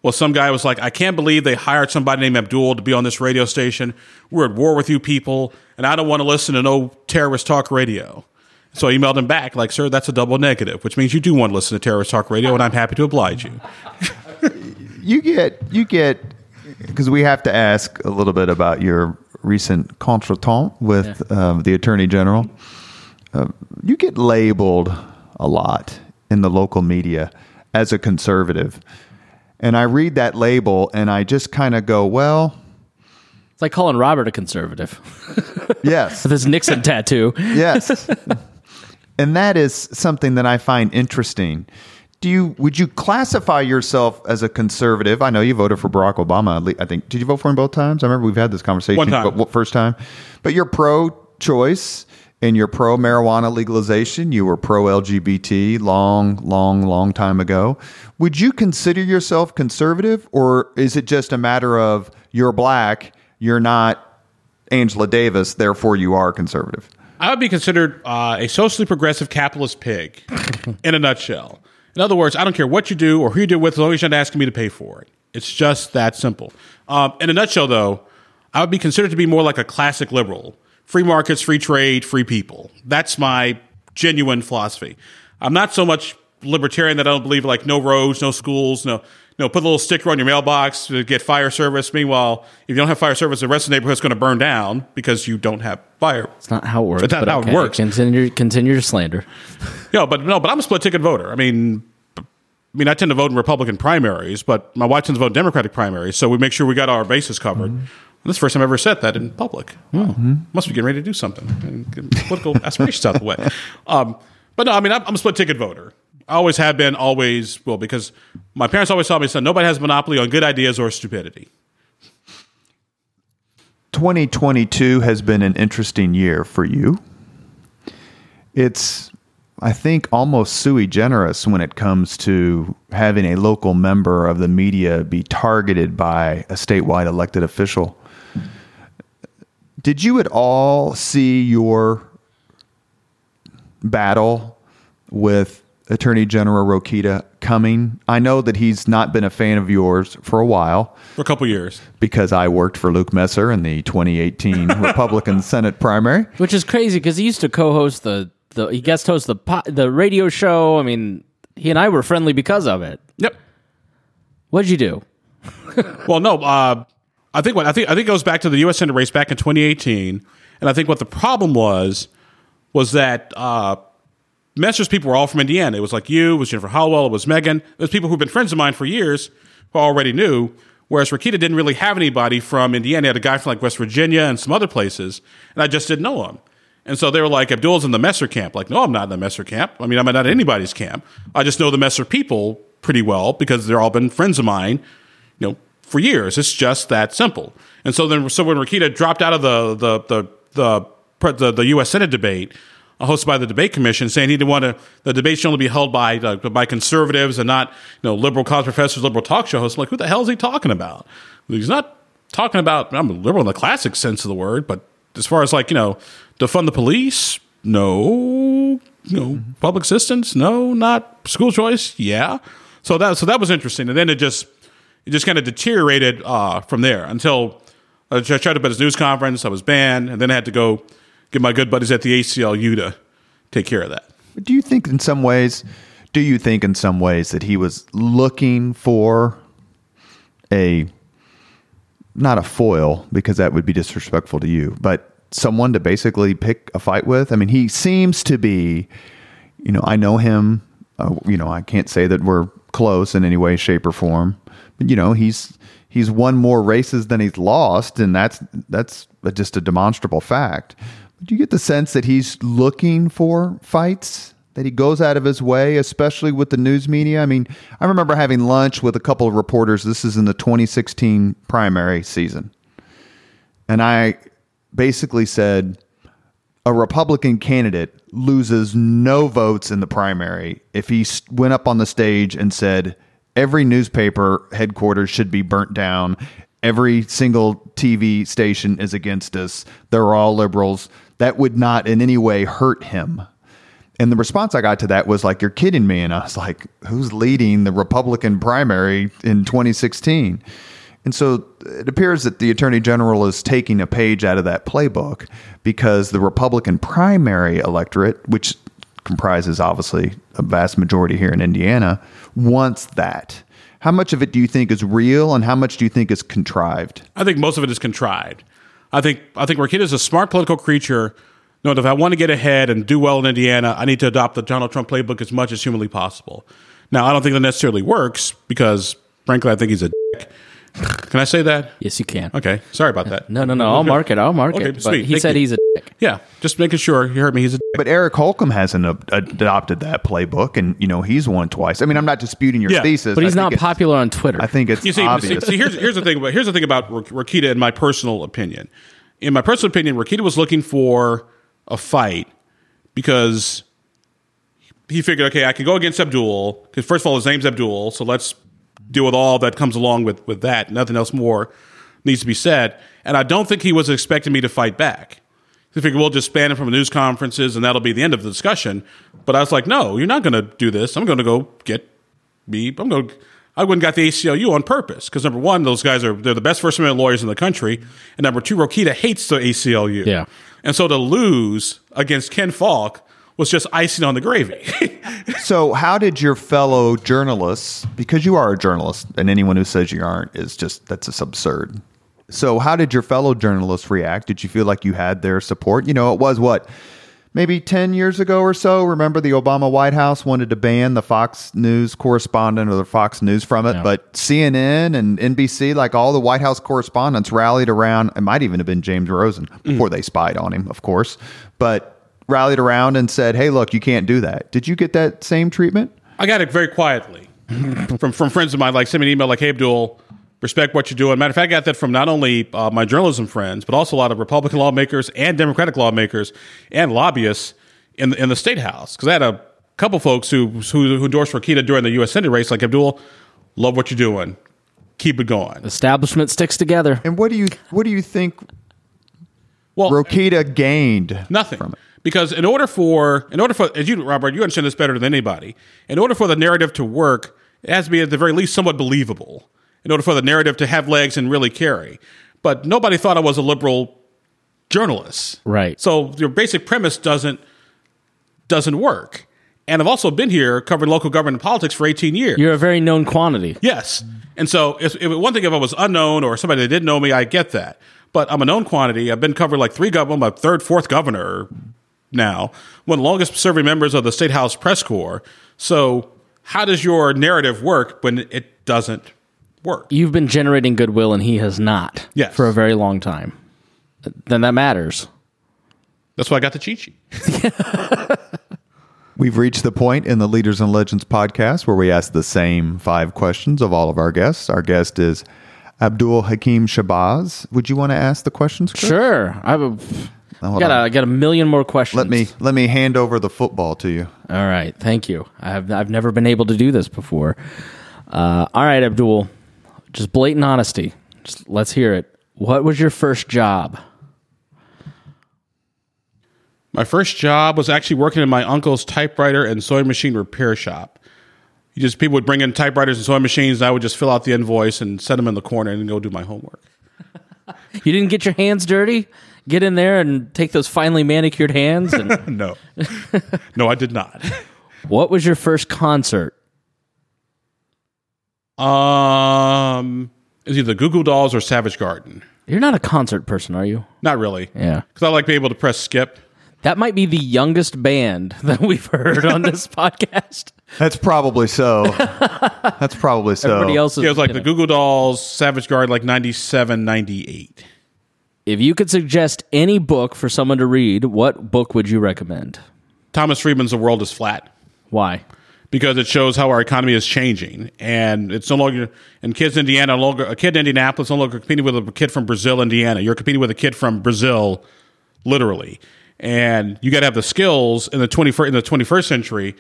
Speaker 2: Well, some guy was like, "I can't believe they hired somebody named Abdul to be on this radio station. We're at war with you people, and I don't want to listen to no terrorist talk radio." So I emailed him back, like, "Sir, that's a double negative, which means you do want to listen to terrorist talk radio, and I'm happy to oblige you."
Speaker 1: you get you get because we have to ask a little bit about your recent contretemps with um, the attorney general. Uh, you get labeled a lot in the local media as a conservative, and I read that label and I just kind of go, well,
Speaker 3: It's like calling Robert a conservative
Speaker 1: yes,
Speaker 3: with his Nixon tattoo.
Speaker 1: yes, and that is something that I find interesting. Do you would you classify yourself as a conservative? I know you voted for Barack Obama. I think did you vote for him both times? I remember we've had this conversation.
Speaker 2: One time.
Speaker 1: but what first time? But you're pro-choice and you're pro marijuana legalization. You were pro LGBT long, long, long time ago. Would you consider yourself conservative, or is it just a matter of you're black, you're not Angela Davis, therefore you are conservative?
Speaker 2: I would be considered uh, a socially progressive capitalist pig, in a nutshell. In other words, I don't care what you do or who you do it with, as long as you're not asking me to pay for it. It's just that simple. Um, in a nutshell, though, I would be considered to be more like a classic liberal: free markets, free trade, free people. That's my genuine philosophy. I'm not so much libertarian that I don't believe like no roads, no schools, no no put a little sticker on your mailbox to get fire service. Meanwhile, if you don't have fire service, the rest of the neighborhood's going to burn down because you don't have fire.
Speaker 3: It's not how it works.
Speaker 2: It's not how it works.
Speaker 3: Continue, continue to slander.
Speaker 2: Yeah, but no, but I'm a split ticket voter. I mean, I mean, I tend to vote in Republican primaries, but my wife tends to vote in Democratic primaries, so we make sure we got our bases covered.
Speaker 3: Mm-hmm.
Speaker 2: This is the first time I ever said that in public. Wow, must be getting ready to do something and political aspirations out of the way. Um, but no, I mean, I'm, I'm a split ticket voter. Always have been, always will, because my parents always taught me, son, nobody has monopoly on good ideas or stupidity.
Speaker 1: 2022 has been an interesting year for you. It's, I think, almost sui generis when it comes to having a local member of the media be targeted by a statewide elected official. Did you at all see your battle with Attorney General Rokita coming? I know that he's not been a fan of yours for a while
Speaker 2: For a couple years.
Speaker 1: because I worked for Luke Messer in the 2018 Republican Senate primary.
Speaker 3: Which is crazy because he used to co-host the, the he guest host the po- the radio show. I mean, he and I were friendly because of it.
Speaker 2: Yep.
Speaker 3: What'd you do?
Speaker 2: Well, no, uh, I think what I think I think it goes back to the U.S. Senate race back in 2018, and I think what the problem was was that uh, Messer's people were all from Indiana. It was like you, it was Jennifer Hallowell, it was Megan, was people who've been friends of mine for years who I already knew. Whereas Rokita didn't really have anybody from Indiana. He had a guy from like West Virginia and some other places, and I just didn't know him. And so they were like, Abdul's in the Messer camp. Like, no, I'm not in the Messer camp. I mean, I'm not in anybody's camp. I just know the Messer people pretty well because they're all been friends of mine, you know, for years. It's just that simple. And so then, so when Rokita dropped out of the the the the the, the U.S. Senate debate, hosted by the debate commission, saying he didn't want to the debate should only be held by uh, by conservatives and not you know liberal college professors, liberal talk show hosts. Like, who the hell is he talking about? He's not talking about. I'm a liberal in the classic sense of the word, but as far as like you know, defund the police, no. You know, public assistance, no. Not school choice, yeah. So that so that was interesting, and then it just it just kind of deteriorated uh, from there until I tried to at his news conference. I was banned, and then I had to go get my good buddies at the ACLU to take care of that.
Speaker 1: Do you think, in some ways, do you think in some ways that he was looking for a not a foil because that would be disrespectful to you, but someone to basically pick a fight with? I mean, he seems to be, you know, I know him. Uh, you know, I can't say that we're close in any way, shape, or form, but you know, he's he's won more races than he's lost, and that's that's just a demonstrable fact. Do you get the sense that he's looking for fights? That he goes out of his way, especially with the news media. I mean, I remember having lunch with a couple of reporters. This is in the 2016 primary season. And I basically said a Republican candidate loses no votes in the primary if he went up on the stage and said, every newspaper headquarters should be burnt down. Every single TV station is against us. They're all liberals. That would not in any way hurt him. And the response I got to that was like, "You're kidding me!" And I was like, "Who's leading the Republican primary in 2016?" And so it appears that the attorney general is taking a page out of that playbook because the Republican primary electorate, which comprises obviously a vast majority here in Indiana, wants that. How much of it do you think is real and how much do you think is contrived?
Speaker 2: I think most of it is contrived. I think I think Rokita is a smart political creature. No, if I want to get ahead and do well in Indiana, I need to adopt the Donald Trump playbook as much as humanly possible. Now, I don't think that necessarily works because, frankly, I think he's a dick. Can I say that?
Speaker 3: Yes, you can.
Speaker 2: Okay, sorry about that.
Speaker 3: No, no, no. I'll mark it. I'll mark
Speaker 2: Okay,
Speaker 3: it. But
Speaker 2: sweet.
Speaker 3: he
Speaker 2: Thank
Speaker 3: said
Speaker 2: you.
Speaker 3: he's a dick.
Speaker 2: Yeah, just making sure you heard me. He's a dick.
Speaker 1: But Eric Holcomb hasn't ad- adopted that playbook and you know he's won twice. I mean, I'm not disputing your
Speaker 2: Yeah,
Speaker 1: thesis.
Speaker 3: But he's
Speaker 1: I think
Speaker 3: not
Speaker 1: it's-
Speaker 3: popular on Twitter.
Speaker 1: I think it's
Speaker 2: You see, see,
Speaker 1: obvious.
Speaker 2: see, here's here's the thing about here's the thing about Rak- Rokita in my personal opinion. In my personal opinion, Rokita was looking for a fight because he figured, okay, I can go against Abdul because first of all, his name's Abdul, so let's deal with all that comes along with with that. Nothing else more needs to be said. And I don't think he was expecting me to fight back. He figured we'll just ban him from news conferences and that'll be the end of the discussion. But I was like, no, you're not going to do this. I'm going to go get me. I'm going. I went and got the ACLU on purpose because number one, those guys are they're the best First Amendment lawyers in the country, and number two, Rokita hates the ACLU.
Speaker 3: Yeah.
Speaker 2: and so to lose against Ken Falk was just icing on the gravy.
Speaker 1: So, how did your fellow journalists, because you are a journalist, and anyone who says you aren't is just that's just absurd. So, how did your fellow journalists react? Did you feel like you had their support? You know, it was what maybe 10 years ago or so. Remember, the Obama White House wanted to ban the Fox News correspondent or the Fox News from it,
Speaker 3: Yeah.
Speaker 1: but CNN and NBC, like all the White House correspondents, rallied around. It might even have been James Rosen mm. before they spied on him, of course, but rallied around and said, "Hey, look, you can't do that." Did you get that same treatment?
Speaker 2: I got it very quietly from from friends of mine. Like send me an email like, "Hey Abdul, respect what you're doing." Matter of fact, I got that from not only uh, my journalism friends, but also a lot of Republican lawmakers and Democratic lawmakers and lobbyists in the, in the state house. Because I had a couple folks who who, who endorsed Rokita during the U.S. Senate race, like Abdul, love what you're doing, keep it going.
Speaker 3: Establishment sticks together.
Speaker 1: And what do you what do you think
Speaker 2: Well,
Speaker 1: Rokita gained
Speaker 2: Nothing.
Speaker 1: from it?
Speaker 2: Because in order for in order for as you Robert, you understand this better than anybody. In order for the narrative to work, it has to be at the very least somewhat believable. In order for the narrative to have legs and really carry. But nobody thought I was a liberal journalist.
Speaker 3: Right.
Speaker 2: So your basic premise doesn't doesn't work. And I've also been here covering local government politics for 18 years.
Speaker 3: You're a very known quantity.
Speaker 2: Yes. And so, if, if one thing, if I was unknown or somebody that didn't know me, I get that. But I'm a known quantity. I've been covered like three government, my third, fourth governor now, one of the longest serving members of the State House Press Corps. So, how does your narrative work when it doesn't work?
Speaker 3: You've been generating goodwill and he has not
Speaker 2: Yes.
Speaker 3: for a very long time. Then that matters.
Speaker 2: That's why I got the cheat sheet.
Speaker 1: We've reached the point in the Leaders and Legends podcast where we ask the same five questions of all of our guests. Our guest is Abdul Hakim Shabazz. Would you want to ask the questions? Chris?
Speaker 3: Sure. I have a,
Speaker 1: hold
Speaker 3: got, a,
Speaker 1: on.
Speaker 3: I got a million more questions.
Speaker 1: Let me let me hand over the football to you.
Speaker 3: All right. Thank you. I've, I've never been able to do this before. Uh, all right, Abdul. Just blatant honesty. Just let's hear it. What was your first job?
Speaker 2: My first job was actually working in my uncle's typewriter and sewing machine repair shop. He just people would bring in typewriters and sewing machines, and I would just fill out the invoice and set them in the corner and go do my homework.
Speaker 3: You didn't get your hands dirty? Get in there and take those finely manicured hands? And
Speaker 2: No, no, I did not.
Speaker 3: what was your first concert?
Speaker 2: Um, it was either Goo Goo Dolls or Savage Garden.
Speaker 3: You're not a concert person, are you?
Speaker 2: Not really.
Speaker 3: Yeah.
Speaker 2: because I like being able to press skip.
Speaker 3: That might be the youngest band that we've heard on this podcast.
Speaker 1: That's probably so. That's probably so.
Speaker 3: Everybody else is.
Speaker 2: Yeah, it was like
Speaker 3: you
Speaker 2: the
Speaker 3: know.
Speaker 2: Goo Goo Dolls, Savage Garden, like 97, 98.
Speaker 3: If you could suggest any book for someone to read, what book would you recommend?
Speaker 2: Thomas Friedman's The World is Flat.
Speaker 3: Why?
Speaker 2: because it shows how our economy is changing, and it's no longer. And kids in Indiana, no longer a kid in Indianapolis, no longer competing with a kid from Brazil, Indiana. You're competing with a kid from Brazil, literally, and you got to have the skills in the twenty in the twenty first century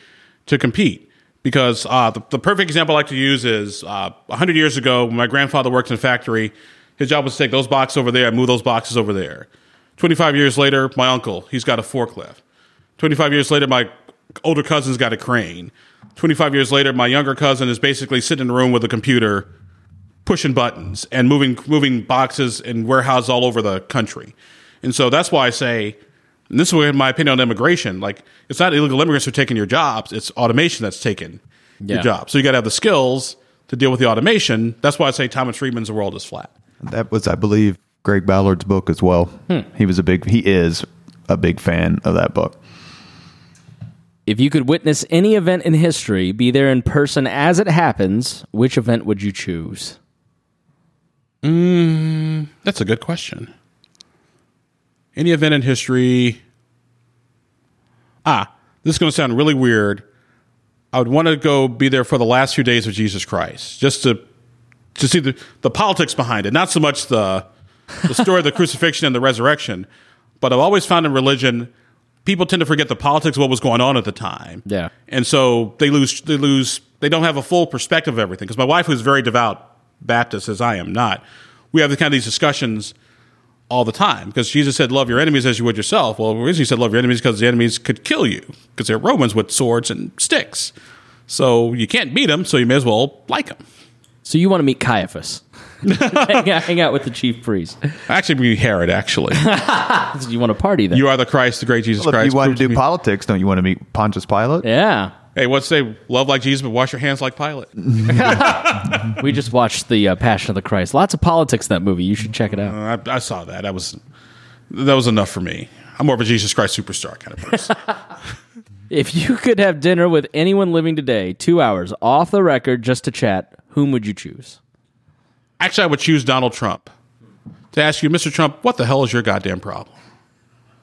Speaker 2: to compete. Because uh, the, the perfect example I like to use is uh, hundred years ago, my grandfather worked in a factory. His job was to take those boxes over there and move those boxes over there. Twenty five years later, my uncle he's got a forklift. 25 years later, my older cousin's got a crane. 25 years later, my younger cousin is basically sitting in a room with a computer, pushing buttons and moving moving boxes and warehouses all over the country. And so that's why I say, and this is my opinion on immigration. Like, it's not illegal immigrants who are taking your jobs; it's automation that's taking
Speaker 3: Yeah.
Speaker 2: your job. So you got to have the skills to deal with the automation. That's why I say Thomas Friedman's "The World Is Flat."
Speaker 1: That was, I believe, Greg Ballard's book as well. He was a big. He is a big fan of that book.
Speaker 3: If you could witness any event in history, be there in person as it happens, which event would you choose?
Speaker 2: That's a good question. Any event in history? Ah, this is going to sound really weird. I would want to go be there for the last few days of Jesus Christ, just to to see the, the politics behind it, not so much the the story of the crucifixion and the resurrection. But I've always found in religion, people tend to forget the politics of what was going on at the time.
Speaker 3: Yeah.
Speaker 2: and so they lose they lose they don't have a full perspective of everything. Because my wife, who's very devout Baptist, as I am not, we have the kind of these discussions all the time because Jesus said, "Love your enemies as you would yourself." Well, the reason he said, "Love your enemies," because the enemies could kill you because they're Romans with swords and sticks. So you can't beat them, so you may as well like them.
Speaker 3: So you want to meet Caiaphas? hang, out, hang out with the chief priest.
Speaker 2: Actually, be Herod. Actually,
Speaker 3: You want to party then?
Speaker 2: you are the Christ, the great Jesus
Speaker 1: Well, if
Speaker 2: Christ.
Speaker 1: you want to do
Speaker 2: me-
Speaker 1: politics, don't you want to meet Pontius Pilate?
Speaker 3: yeah.
Speaker 2: hey, what's say? Love like Jesus, but wash your hands like Pilate.
Speaker 3: We just watched the uh, Passion of the Christ. Lots of politics in that movie. You should check it out.
Speaker 2: I, I saw that. That was that was enough for me. I'm more of a Jesus Christ superstar kind of person.
Speaker 3: If you could have dinner with anyone living today, two hours off the record just to chat, whom would you choose?
Speaker 2: Actually, I would choose Donald Trump to ask you, Mr. Trump, what the hell is your goddamn problem?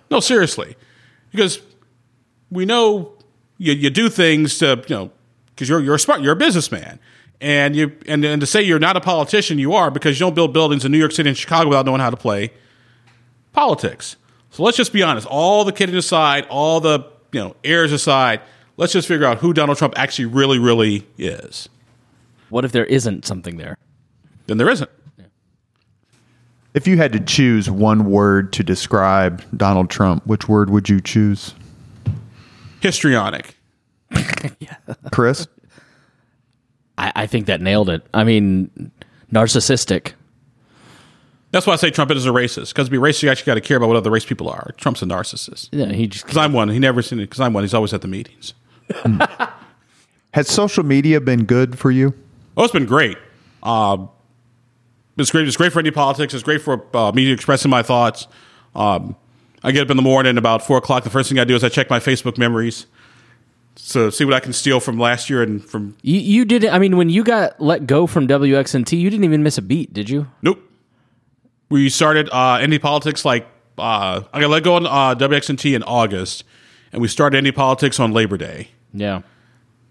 Speaker 2: No, seriously, because we know you, you do things to you know because you're you're smart, you're a businessman, and you and and to say you're not a politician, you are because you don't build buildings in New York City and Chicago without knowing how to play politics. So let's just be honest. All the kidding aside, all the you know airs aside, let's just figure out who Donald Trump actually really really is.
Speaker 3: What if there isn't something there?
Speaker 2: Then there isn't.
Speaker 1: If you had to choose one word to describe Donald Trump, which word would you choose?
Speaker 2: Histrionic.
Speaker 1: Chris?
Speaker 3: I, I think that nailed it. I mean, narcissistic.
Speaker 2: That's why I say Trump is a racist. Because to be racist, you actually got to care about what other race people are. Trump's a narcissist.
Speaker 3: Yeah, he just
Speaker 2: Because I'm one. He never seen it. Because I'm one. He's always at the meetings.
Speaker 1: Has social media been good for you?
Speaker 2: Oh, it's been great. Um, it's great. It's great for Indy Politics. It's great for uh, me expressing my thoughts. Um, I get up in the morning about four o'clock. The first thing I do is I check my Facebook memories to see what I can steal from last year and from.
Speaker 3: you, you did. It I mean, when you got let go from WXNT, you didn't even miss a beat, did you?
Speaker 2: Nope. We started uh, Indy Politics like uh, I got let go on uh, WXNT in August, and we started Indy Politics on Labor Day
Speaker 3: Yeah.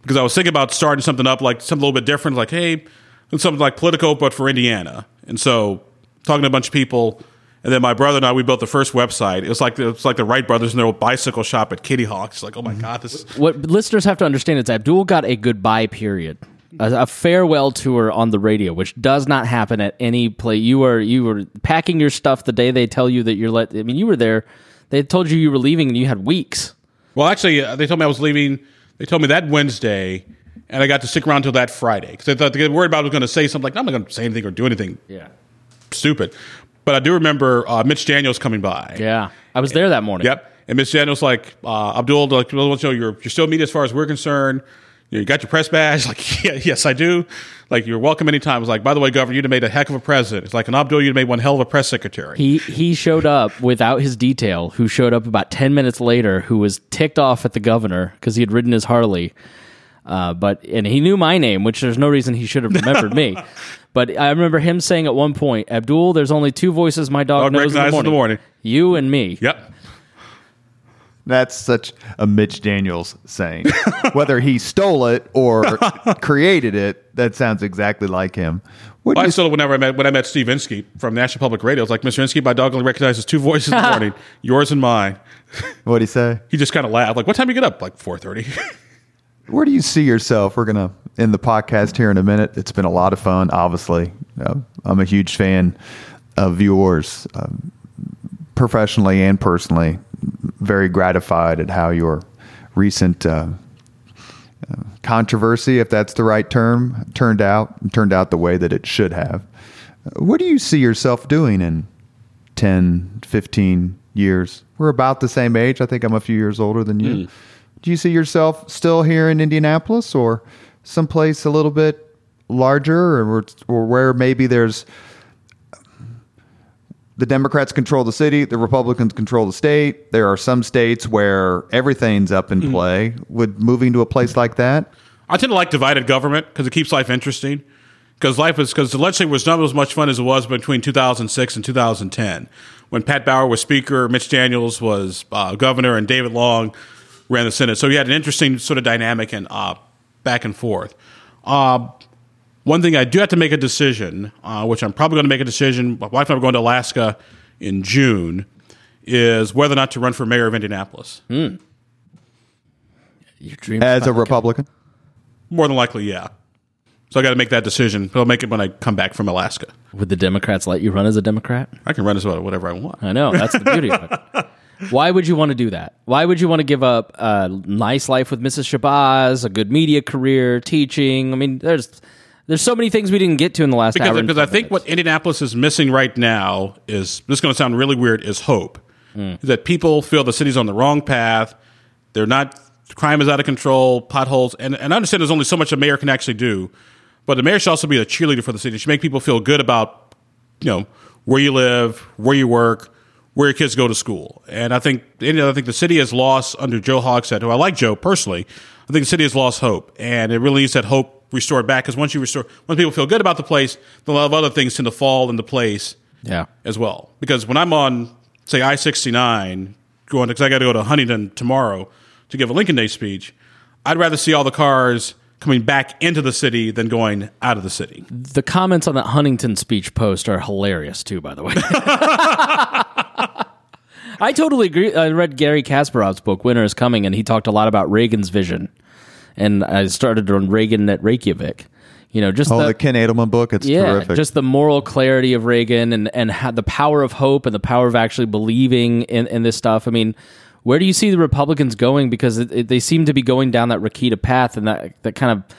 Speaker 2: Because I was thinking about starting something up like something a little bit different, like hey, something like Politico, but for Indiana. And so talking to a bunch of people, and then my brother and I we built the first website. It was like the, it was like the Wright brothers in their old bicycle shop at Kitty Hawk. It's like oh my god, this is
Speaker 3: What listeners have to understand is Abdul got a goodbye period. A, a farewell tour on the radio, which does not happen at any place. You were you were packing your stuff the day they tell you that you're let. I mean, you were there. They told you you were leaving, and you had weeks.
Speaker 2: Well, actually, uh, they told me I was leaving. They told me that Wednesday, and I got to stick around till that Friday because I thought they were worried about I was going to say something like, I'm not going to say anything or do anything
Speaker 3: Yeah,
Speaker 2: stupid. But I do remember uh, Mitch Daniels coming by.
Speaker 3: yeah. I was there that morning.
Speaker 2: Yep. And Mitch Daniels like, uh, Abdul, like, you to know you're, you're still media as far as we're concerned. You, know, you got your press badge? Like, yeah, yes, I do. Like, you're welcome anytime. It's like, by the way, Governor, you'd have made a heck of a president. It's like, an Abdul, you'd have made one hell of a press secretary.
Speaker 3: He he showed up without his detail. Who showed up about ten minutes later? Who was ticked off at the governor because he had ridden his Harley. Uh, but and he knew my name, which there's no reason he should have remembered me. But I remember him saying at one point, "Abdul, there's only two voices my dog,
Speaker 2: Dog
Speaker 3: knows in the,
Speaker 2: in the
Speaker 3: morning. You and me."
Speaker 2: yep.
Speaker 1: That's such a Mitch Daniels saying. Whether he stole it or created it, that sounds exactly like him.
Speaker 2: Well, I still, whenever I met, when I met Steve Inskeep from National Public Radio, I was like, Mr. Inskeep, my dog only recognizes two voices in the morning, yours and mine.
Speaker 1: what do he say?
Speaker 2: He just kind of laughed. Like, what time do you get up? Like 4.30.
Speaker 1: Where do you see yourself? We're gonna end the podcast here in a minute. It's been a lot of fun. Obviously, uh, I'm a huge fan of yours, um, professionally and personally. Very gratified at how your recent uh, uh, controversy, if that's the right term, turned out turned out the way that it should have. What do you see yourself doing in 10, 15 years? We're about the same age. I think I'm a few years older than you. Do you see yourself still here in Indianapolis or someplace a little bit larger or, or where maybe there's the Democrats control the city, the Republicans control the state. There are some states where everything's up in play. Would moving to a place like that?
Speaker 2: I tend to like divided government because it keeps life interesting. Because life is because the legislature was not as much fun as it was between 2006 and 2010, when Pat Bauer was Speaker, Mitch Daniels was uh, Governor, and David Long ran the Senate. So you had an interesting sort of dynamic and uh, back and forth. Uh, one thing I do have to make a decision, uh, which I'm probably going to make a decision. My wife and I are going to Alaska in June, is whether or not to run for mayor of Indianapolis.
Speaker 3: Your dream
Speaker 1: As a Republican?
Speaker 2: More than likely, yeah. So I got to make that decision. But I'll make it when I come back from Alaska.
Speaker 3: Would the Democrats let you run as a Democrat?
Speaker 2: I can run as well whatever I want.
Speaker 3: I know that's the beauty of it. Why would you want to do that? Why would you want to give up a nice life with Mrs. Shabazz, a good media career, teaching? I mean, there's there's so many things we didn't get to in the last
Speaker 2: Because,
Speaker 3: hour.
Speaker 2: because I
Speaker 3: 10
Speaker 2: think what. Indianapolis is missing right now is this is going to sound really weird is hope. Is that people feel the city's on the wrong path. They're not crime is out of control, potholes, and, and I understand there's only so much a mayor can actually do. But the mayor should also be a cheerleader for the city. She should make people feel good about you know where you live, where you work, where your kids go to school. And I think I think the city has lost under Joe Hogsett, who I like Joe personally. I think the city has lost hope, and it really needs that hope restored back. Because once you restore, once people feel good about the place, a lot of other things tend to fall into place
Speaker 3: yeah,
Speaker 2: as well. Because when I'm on, say, I 69, going, because I got to go to Huntington tomorrow to give a Lincoln Day speech, I'd rather see all the cars coming back into the city than going out of the city.
Speaker 3: the comments on that Huntington speech post are hilarious too. By the way, I totally agree. I read Garry Kasparov's book "Winter Is Coming," and he talked a lot about Reagan's vision. And I started on Reagan at Reykjavik. You know, just
Speaker 1: Oh,
Speaker 3: the,
Speaker 1: the Ken Adelman book. It's
Speaker 3: yeah,
Speaker 1: terrific.
Speaker 3: just the moral clarity of Reagan and and how, the power of hope and the power of actually believing in, in this stuff. I mean, where do you see the Republicans going? Because it, it, they seem to be going down that Rokita path, and that that kind of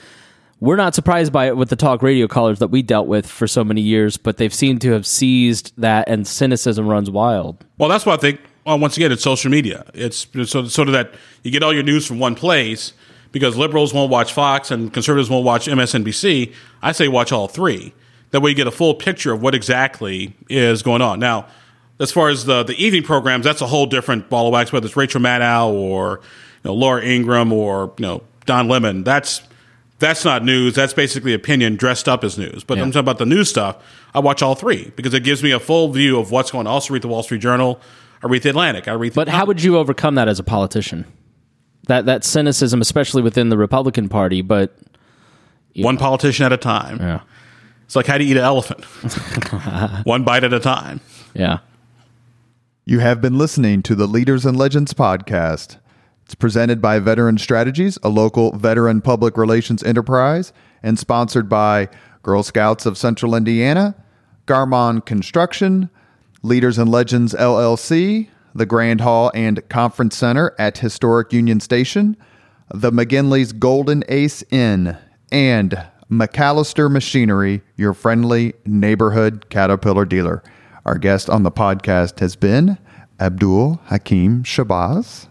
Speaker 3: we're not surprised by it with the talk radio callers that we dealt with for so many years, but they've seemed to have seized that, and cynicism runs wild.
Speaker 2: Well, that's why I think. Well, once again, it's social media. It's, it's sort of- sort of that you get all your news from one place because liberals won't watch Fox and conservatives won't watch MSNBC. I say watch all three. That way, you get a full picture of what exactly is going on. Now, as far as the the evening programs, that's a whole different ball of wax. Whether it's Rachel Maddow or you know, Laura Ingraham or you know Don Lemon, that's that's not news. That's basically opinion dressed up as news. But I'm talking about the news stuff. I watch all three because it gives me a full view of what's going on. I also read the Wall Street Journal. I read the Atlantic. I read. The,
Speaker 3: But how would you overcome that as a politician? That that cynicism, especially within the Republican Party. But
Speaker 2: One politician at a time.
Speaker 3: yeah,
Speaker 2: It's like how do you eat an elephant? One bite at a time.
Speaker 3: yeah.
Speaker 1: You have been listening to the Leaders and Legends podcast. It's presented by Veteran Strategies, a local veteran public relations enterprise, and sponsored by Girl Scouts of Central Indiana, Garmong Construction, Leaders and Legends LLC, the Grand Hall and Conference Center at Historic Union Station, the McGinley's Golden Ace Inn, and MacAllister Machinery, your friendly neighborhood Caterpillar dealer. Our guest on the podcast has been Abdul Hakim Shabazz.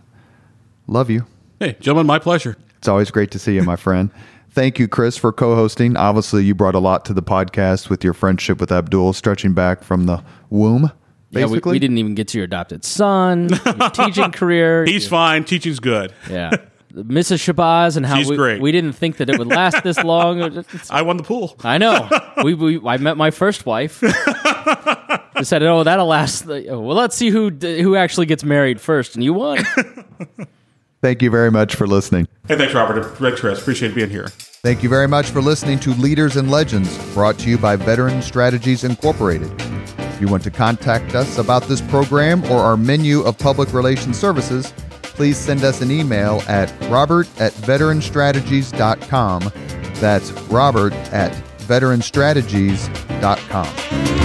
Speaker 1: Love you.
Speaker 2: Hey, gentlemen, my pleasure.
Speaker 1: It's always great to see you, my friend. Thank you, Chris, for co hosting. Obviously, you brought a lot to the podcast with your friendship with Abdul, stretching back from the womb,
Speaker 3: Yeah, we, we didn't even get to your adopted son, your teaching career.
Speaker 2: He's fine. Teaching's good.
Speaker 3: yeah, Mrs. Shabazz, and how
Speaker 2: She's
Speaker 3: we,
Speaker 2: great.
Speaker 3: we didn't think that it would last this long.
Speaker 2: I won the pool.
Speaker 3: I know. We, we I met my first wife. I said, "Oh, that'll last." the- oh, Well, let's see who who actually gets married first, and you won.
Speaker 1: Thank you very much for listening.
Speaker 2: Hey, thanks, Robert. Thanks, Chris. Appreciate being here.
Speaker 1: Thank you very much for listening to Leaders and Legends, brought to you by Veteran Strategies Incorporated. If you want to contact us about this program or our menu of public relations services, please send us an email at robert at veteranstrategies.com. That's robert at veteranstrategies.com.